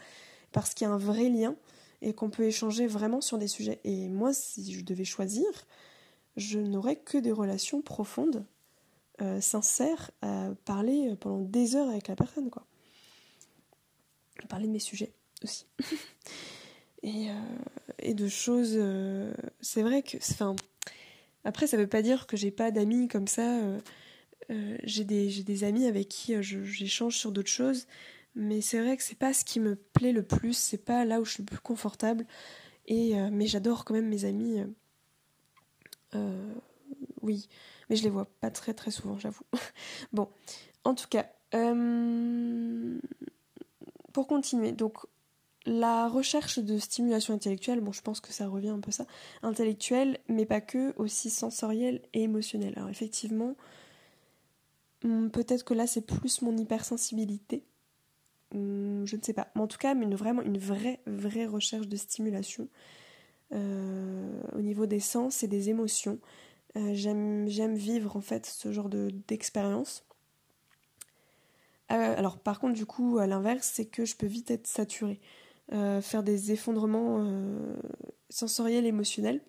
parce qu'il y a un vrai lien et qu'on peut échanger vraiment sur des sujets. Et moi, si je devais choisir, je n'aurais que des relations profondes, euh, sincères, à parler pendant des heures avec la personne, quoi. Parler de mes sujets aussi. et, euh, et, de choses. c'est vrai que. Enfin, après, ça veut pas dire que j'ai pas d'amis comme ça. Euh, euh, j'ai des, des, amis avec qui euh, j'échange sur d'autres choses, mais c'est vrai que c'est pas ce qui me plaît le plus, c'est pas là où je suis le plus confortable. Et, mais j'adore quand même mes amis. oui, mais je les vois pas très très souvent, j'avoue. bon, en tout cas, pour continuer, donc la recherche de stimulation intellectuelle, bon, je pense que ça revient un peu ça, intellectuelle, mais pas que, aussi sensorielle et émotionnelle. Alors effectivement, hmm, peut-être que là c'est plus mon hypersensibilité, hmm, je ne sais pas. Mais en tout cas, mais vraiment une vraie, vraie recherche de stimulation euh, au niveau des sens et des émotions. Euh, j'aime vivre en fait ce genre d'expérience. Euh, alors par contre, du coup, à l'inverse, c'est que je peux vite être saturée. Euh, faire des effondrements euh, sensoriels, émotionnels.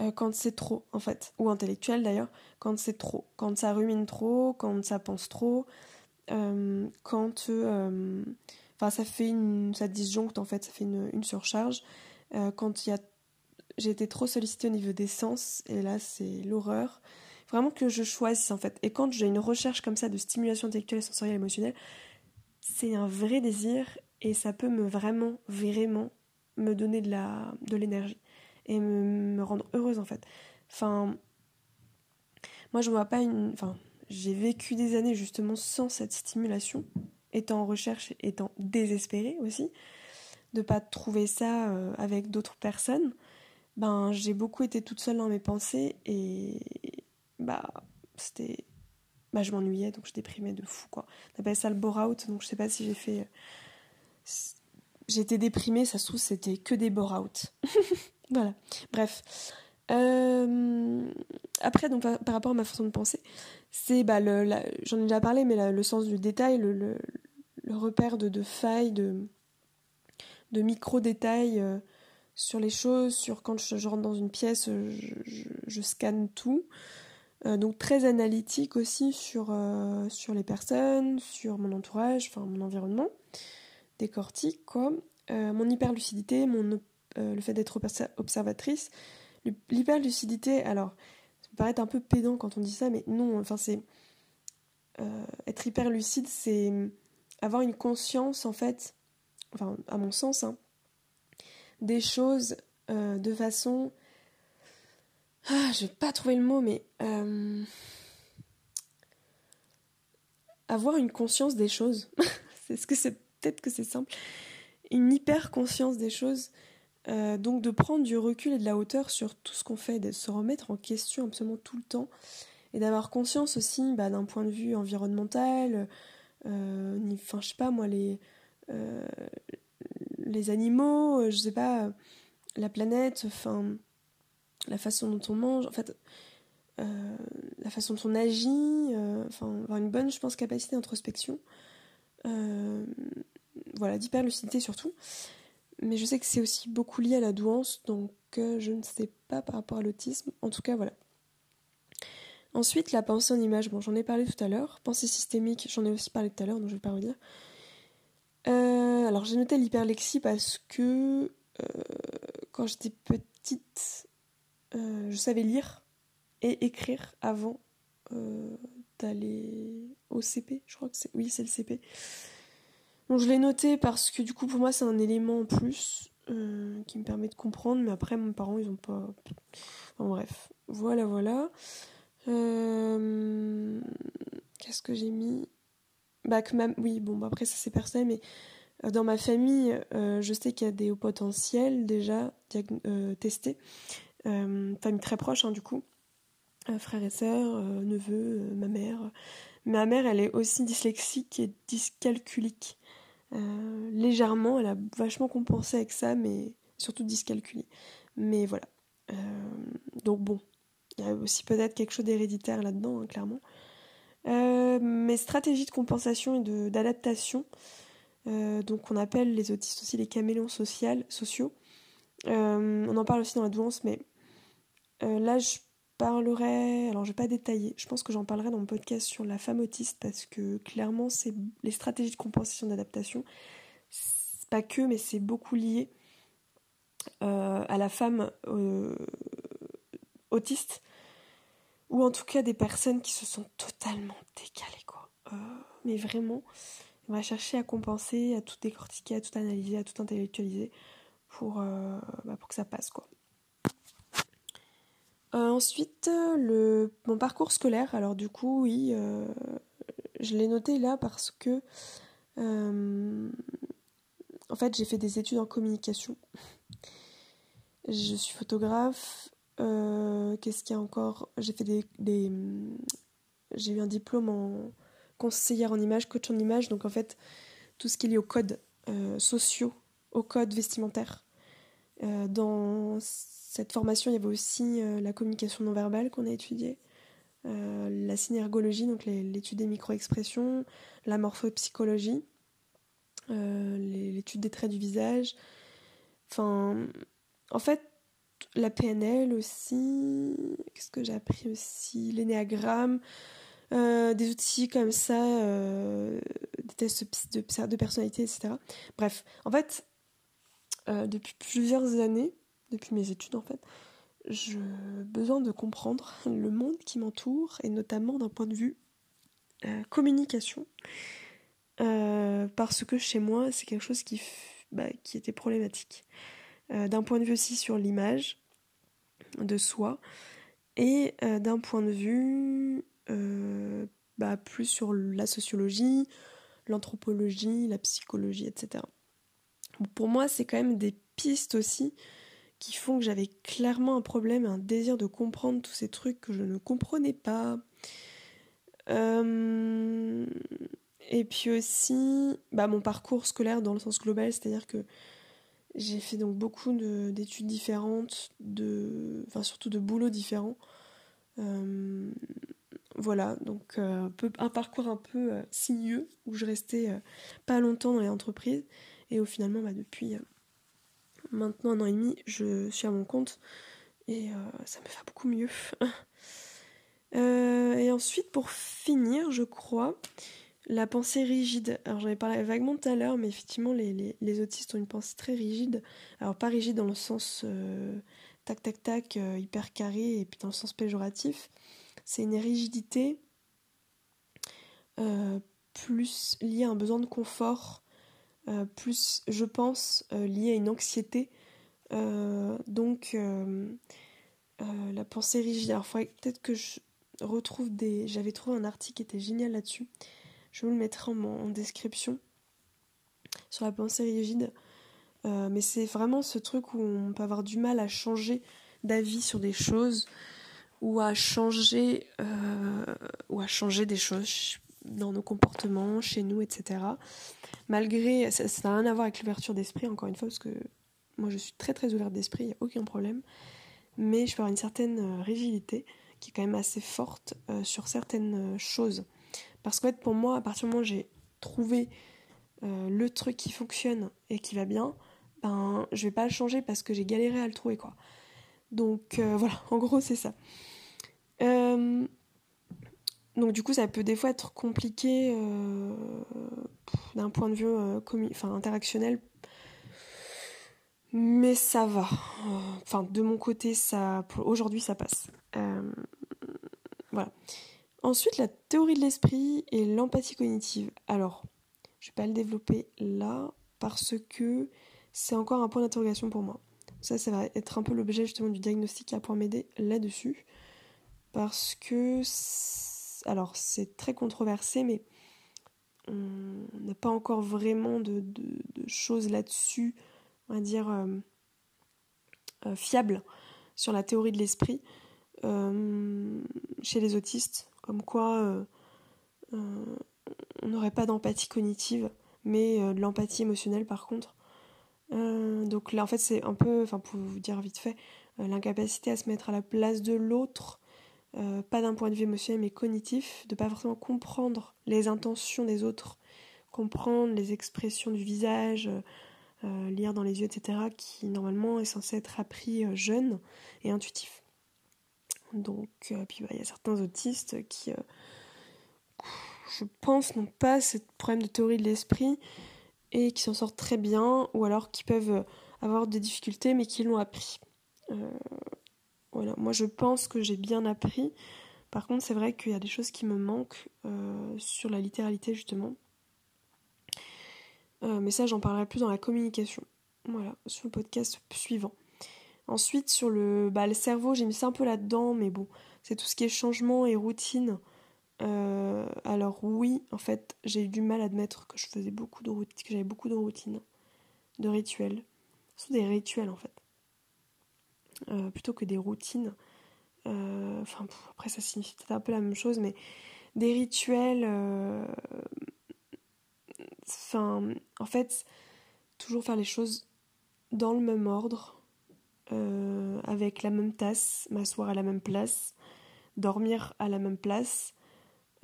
Euh, quand c'est trop, en fait, ou intellectuel d'ailleurs, quand c'est trop, quand ça rumine trop, quand ça pense trop, quand enfin ça fait une, ça disjoncte en fait, ça fait une, une surcharge. quand il y a, j'ai été trop sollicitée au niveau des sens, et là c'est l'horreur. Vraiment que je choisisse en fait. Et quand j'ai une recherche comme ça de stimulation intellectuelle, sensorielle, émotionnelle, c'est un vrai désir et ça peut me vraiment, vraiment me donner de l'énergie et me, rendre heureuse en fait. Enfin, moi je vois pas une. Enfin, j'ai vécu des années justement sans cette stimulation, étant en recherche, étant désespérée aussi, de pas trouver ça euh, avec d'autres personnes. Ben, j'ai beaucoup été toute seule dans mes pensées et bah c'était bah je m'ennuyais donc je déprimais de fou quoi. On appelle ça le bore-out donc je sais pas si j'ai fait J'étais déprimée, ça se trouve, c'était que des bore-out. voilà. Bref. Euh, après, donc, par, rapport à ma façon de penser, c'est, bah, j'en ai déjà parlé, mais le sens du détail, le, repère de, failles, de, de micro-détails euh, sur les choses, sur quand je, rentre dans une pièce, je, je, scanne tout. Euh, donc très analytique aussi sur, sur les personnes, sur mon entourage, enfin mon environnement décortique, quoi. Euh, mon hyperlucidité, mon, euh, le fait d'être observatrice. L'hyperlucidité, alors, ça peut paraître un peu pédant quand on dit ça, mais non, enfin, c'est. Euh, être hyperlucide, c'est avoir une conscience, en fait, enfin, à mon sens, hein, des choses de façon. Ah, je vais pas trouver le mot, mais. avoir une conscience des choses. c'est ce que c'est peut-être que c'est simple, une hyper conscience des choses. Euh, donc de prendre du recul et de la hauteur sur tout ce qu'on fait, de se remettre en question absolument tout le temps, et d'avoir conscience aussi bah, d'un point de vue environnemental, euh, enfin je sais pas moi, les, euh, les animaux, je sais pas, la planète, la façon dont on mange, en fait, la façon dont on agit, enfin avoir une bonne, je pense, capacité d'introspection voilà, d'hyperlucidité surtout. Mais je sais que c'est aussi beaucoup lié à la douance, donc euh, je ne sais pas par rapport à l'autisme. En tout cas, voilà. Ensuite, la pensée en image, bon, j'en ai parlé tout à l'heure. Pensée systémique, j'en ai aussi parlé tout à l'heure, donc je ne vais pas redire. Euh, alors, j'ai noté l'hyperlexie parce que euh, quand j'étais petite, je savais lire et écrire avant d'aller au CP. Je crois que c'est. Oui, c'est le CP. Donc je l'ai noté parce que du coup, pour moi, c'est un élément en plus qui me permet de comprendre. Mais après, mes parents, ils ont pas. Enfin, bref. Voilà, voilà. Qu'est-ce que j'ai mis? Bah, que Oui, bon, bah, après, ça c'est personnel, mais euh, dans ma famille, euh, je sais qu'il y a des hauts potentiels déjà euh, testés. famille très proche, hein, du coup. Frères et sœurs, neveux, ma mère. Ma mère, elle est aussi dyslexique et dyscalculique. légèrement, elle a vachement compensé avec ça, mais surtout dyscalculie. Mais voilà. donc bon, il y a aussi peut-être quelque chose d'héréditaire là-dedans, hein, clairement. mes stratégies de compensation et d'adaptation, euh, donc on appelle les autistes aussi les caméléons sociaux. Euh, on en parle aussi dans la douance, mais euh, là je parlerai, alors je vais pas détailler, je pense que j'en parlerai dans mon podcast sur la femme autiste parce que clairement c'est les stratégies de compensation d'adaptation, pas que, mais c'est beaucoup lié à la femme autiste ou en tout cas des personnes qui se sont totalement décalées quoi. mais vraiment, on va chercher à compenser, à tout décortiquer, à tout analyser, à tout intellectualiser pour, euh, bah, pour que ça passe quoi. Euh, ensuite, le, mon parcours scolaire. Alors du coup, oui, euh, je l'ai noté là parce que en fait j'ai fait des études en communication. Je suis photographe. Qu'est-ce qu'il y a encore? J'ai fait des, j'ai eu un diplôme en conseillère en image, coach en image, donc en fait tout ce qui est lié aux codes euh, sociaux, aux codes vestimentaires. Euh, dans cette formation, il y avait aussi euh, la communication non verbale qu'on a étudiée, la synergologie, donc l'étude des micro-expressions, la morphopsychologie, l'étude des traits du visage. Enfin, en fait, la PNL aussi. Qu'est-ce que j'ai appris aussi? L'énéagramme. Euh, des outils comme ça, euh, des tests de, personnalité, etc. Bref, en fait, euh, depuis plusieurs années, depuis mes études en fait, j'ai besoin de comprendre le monde qui m'entoure et notamment d'un point de vue communication. parce que chez moi, c'est quelque chose qui, bah, était problématique. d'un point de vue aussi sur l'image de soi et d'un point de vue euh, bah, plus sur la sociologie, l'anthropologie, la psychologie, etc. Pour moi, c'est quand même des pistes aussi qui font que j'avais clairement un problème, un désir de comprendre tous ces trucs que je ne comprenais pas. Euh, et puis aussi, bah, mon parcours scolaire dans le sens global, c'est-à-dire que j'ai fait donc beaucoup d'études différentes, de, enfin surtout de boulots différents. Euh, voilà, donc euh, un parcours un peu euh, sinueux où je restais pas longtemps dans les entreprises et au finalement bah, depuis maintenant un an et demi je suis à mon compte et ça me va beaucoup mieux. et ensuite pour finir je crois la pensée rigide. Alors j'en ai parlé vaguement tout à l'heure mais effectivement les, les, autistes ont une pensée très rigide. Alors pas rigide dans le sens tac tac tac hyper carré et puis dans le sens péjoratif c'est une rigidité euh, plus liée à un besoin de confort, euh, plus, je pense, euh, liée à une anxiété. donc, la pensée rigide. Alors, peut-être que je retrouve des. J'avais trouvé un article qui était génial là-dessus. Je vous le mettrai en, description sur la pensée rigide. mais c'est vraiment ce truc où on peut avoir du mal à changer d'avis sur des choses, ou à changer euh, ou à changer des choses dans nos comportements, chez nous, etc. Malgré, ça n'a rien à voir avec l'ouverture d'esprit, encore une fois, parce que moi je suis très très ouverte d'esprit, il n'y a aucun problème. Mais je peux avoir une certaine euh, rigidité qui est quand même assez forte euh, sur certaines choses. Parce qu'en fait, pour moi, à partir du moment où j'ai trouvé le truc qui fonctionne et qui va bien, ben je vais pas le changer parce que j'ai galéré à le trouver, quoi. Donc voilà, en gros, c'est ça. Euh, donc du coup, ça peut des fois être compliqué euh, d'un point de vue euh, interactionnel. Mais ça va. Enfin, de mon côté, ça, aujourd'hui, ça passe. voilà. Ensuite, la théorie de l'esprit et l'empathie cognitive. Alors, je vais pas le développer là parce que c'est encore un point d'interrogation pour moi. Ça, ça va être un peu l'objet justement du diagnostic à pouvoir m'aider là-dessus. Parce que, alors c'est très controversé, mais on n'a pas encore vraiment de, choses là-dessus, on va dire, euh, euh, fiables sur la théorie de l'esprit euh, chez les autistes. Comme quoi, on n'aurait pas d'empathie cognitive, mais de l'empathie émotionnelle par contre. Donc là, en fait, c'est un peu, enfin, pour vous dire vite fait, l'incapacité à se mettre à la place de l'autre, euh, pas d'un point de vue émotionnel mais cognitif, de pas forcément comprendre les intentions des autres, comprendre les expressions du visage, lire dans les yeux, etc., qui normalement est censé être appris jeune et intuitif. Donc, bah, il y a certains autistes qui, je pense, n'ont pas ce problème de théorie de l'esprit et qui s'en sortent très bien, ou alors qui peuvent euh, avoir des difficultés mais qui l'ont appris. Euh, voilà, moi je pense que j'ai bien appris. Par contre, c'est vrai qu'il y a des choses qui me manquent euh, sur la littéralité justement. mais ça, j'en parlerai plus dans la communication. Voilà, sur le podcast suivant. Ensuite, sur le, bah, le cerveau, j'ai mis ça un peu là-dedans, mais bon, c'est tout ce qui est changement et routine. Euh, alors oui, en fait, j'ai eu du mal à admettre que je faisais beaucoup de routines, que j'avais beaucoup de routines, de rituels. Ce sont des rituels en fait. Euh, plutôt que des routines. Euh, enfin, après ça signifie peut-être un peu la même chose, mais des rituels. Enfin, en fait, toujours faire les choses dans le même ordre, avec la même tasse, m'asseoir à la même place, dormir à la même place,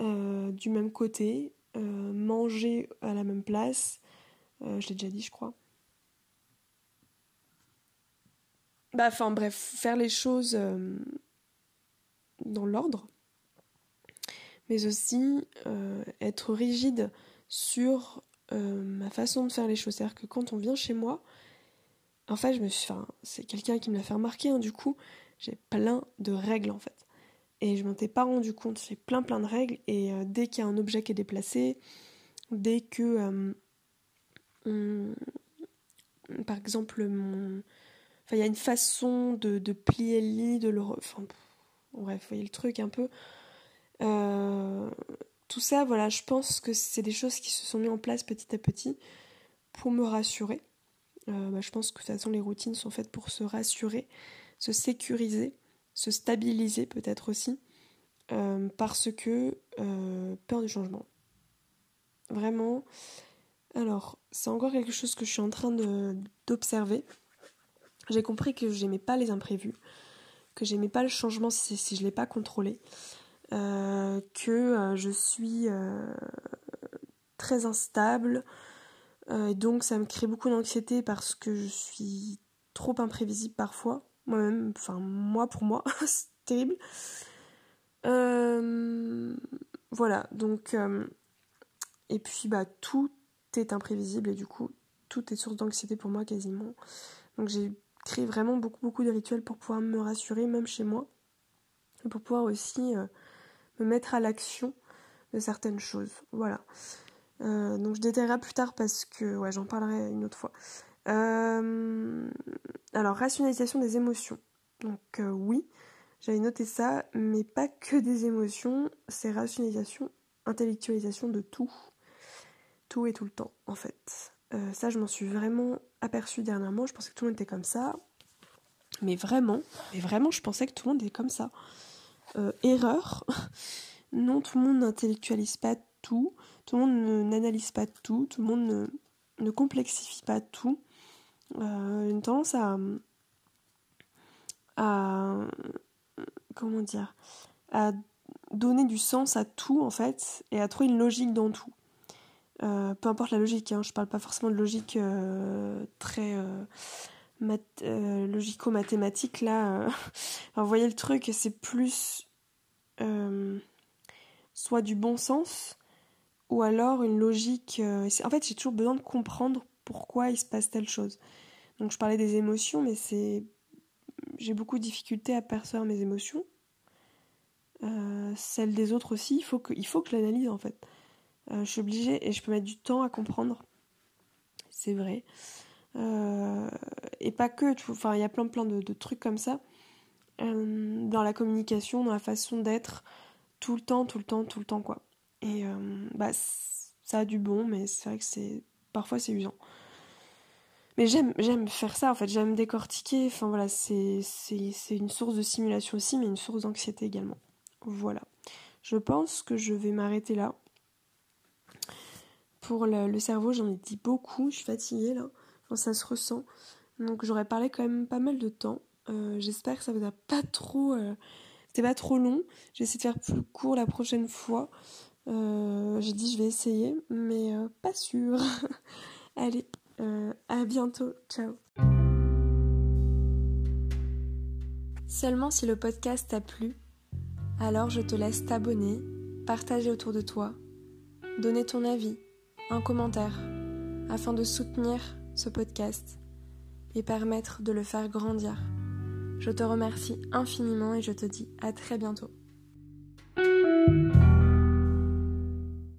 euh, du même côté, euh, manger à la même place. Euh, je l'ai déjà dit, je crois. Bah, enfin bref, faire les choses dans l'ordre, mais aussi être rigide sur ma façon de faire les choses. C'est-à-dire que quand on vient chez moi, en fait, je me suis, enfin, c'est quelqu'un qui me l'a fait remarquer, hein, du coup, j'ai plein de règles en fait. Et je m'en étais pas rendu compte, j'ai plein plein de règles et euh, dès qu'il y a un objet qui est déplacé, dès que euh, par exemple mon il y a une façon de, plier le lit, de le enfin bref, vous voyez le truc un peu euh, tout ça voilà, je pense que c'est des choses qui se sont mises en place petit à petit pour me rassurer. Bah, je pense que de toute façon les routines sont faites pour se rassurer, se sécuriser se stabiliser peut-être aussi, euh, parce que euh, peur du changement. Vraiment. Alors, c'est encore quelque chose que je suis en train d'observer. J'ai compris que j'aimais pas les imprévus, que j'aimais pas le changement si, si je l'ai pas contrôlé, euh, que je suis très instable, donc ça me crée beaucoup d'anxiété parce que je suis trop imprévisible parfois moi-même, enfin moi pour moi, c'est terrible. Euh, voilà, donc euh, et puis bah tout est imprévisible et du coup tout est source d'anxiété pour moi quasiment. Donc j'ai créé vraiment beaucoup beaucoup de rituels pour pouvoir me rassurer même chez moi pour pouvoir aussi euh, me mettre à l'action de certaines choses. Voilà. donc je détaillerai plus tard parce que ouais j'en parlerai une autre fois. Euh, alors, rationalisation des émotions. Donc euh, oui, j'avais noté ça, mais pas que des émotions, c'est rationalisation, intellectualisation de tout. Tout et tout le temps, en fait. Euh, ça, je m'en suis vraiment aperçue dernièrement. Je pensais que tout le monde était comme ça. Mais vraiment, mais vraiment, je pensais que tout le monde était comme ça. erreur. non, tout le monde n'intellectualise pas tout. Tout le monde n'analyse pas tout. Tout le monde ne, complexifie pas tout euh, une tendance à comment dire à donner du sens à tout en fait et à trouver une logique dans tout. Euh, peu importe la logique, hein, je parle pas forcément de logique euh, très euh, logico-mathématique là. vous voyez le truc, c'est plus soit du bon sens ou alors une logique. en fait, j'ai toujours besoin de comprendre pourquoi il se passe telle chose. Donc je parlais des émotions, mais c'est j'ai beaucoup de difficultés à percevoir mes émotions. Celles des autres aussi, il faut que, faut que l'analyse en fait. Euh, je suis obligée et je peux mettre du temps à comprendre. C'est vrai. Euh, et pas que, enfin il y a plein plein de, trucs comme ça. dans la communication, dans la façon d'être, tout le temps, tout le temps, tout le temps quoi. Et bah ça a du bon, mais c'est vrai que c'est parfois c'est usant. Mais j'aime, j'aime faire ça en fait, j'aime décortiquer. Enfin voilà, c'est, une source de simulation aussi, mais une source d'anxiété également. Voilà. Je pense que je vais m'arrêter là. Pour le, cerveau, j'en ai dit beaucoup, je suis fatiguée là. Ça se ressent. Donc j'aurais parlé quand même pas mal de temps. Euh, j'espère que ça vous a pas trop. Euh, c'était pas trop long. J'ai essayé de faire plus court la prochaine fois. Euh, j'ai dit je vais essayer, mais pas sûr. Allez, à bientôt, ciao. Seulement si le podcast t'a plu, alors je te laisse t'abonner, partager autour de toi, donner ton avis, un commentaire, afin de soutenir ce podcast et permettre de le faire grandir. Je te remercie infiniment et je te dis à très bientôt.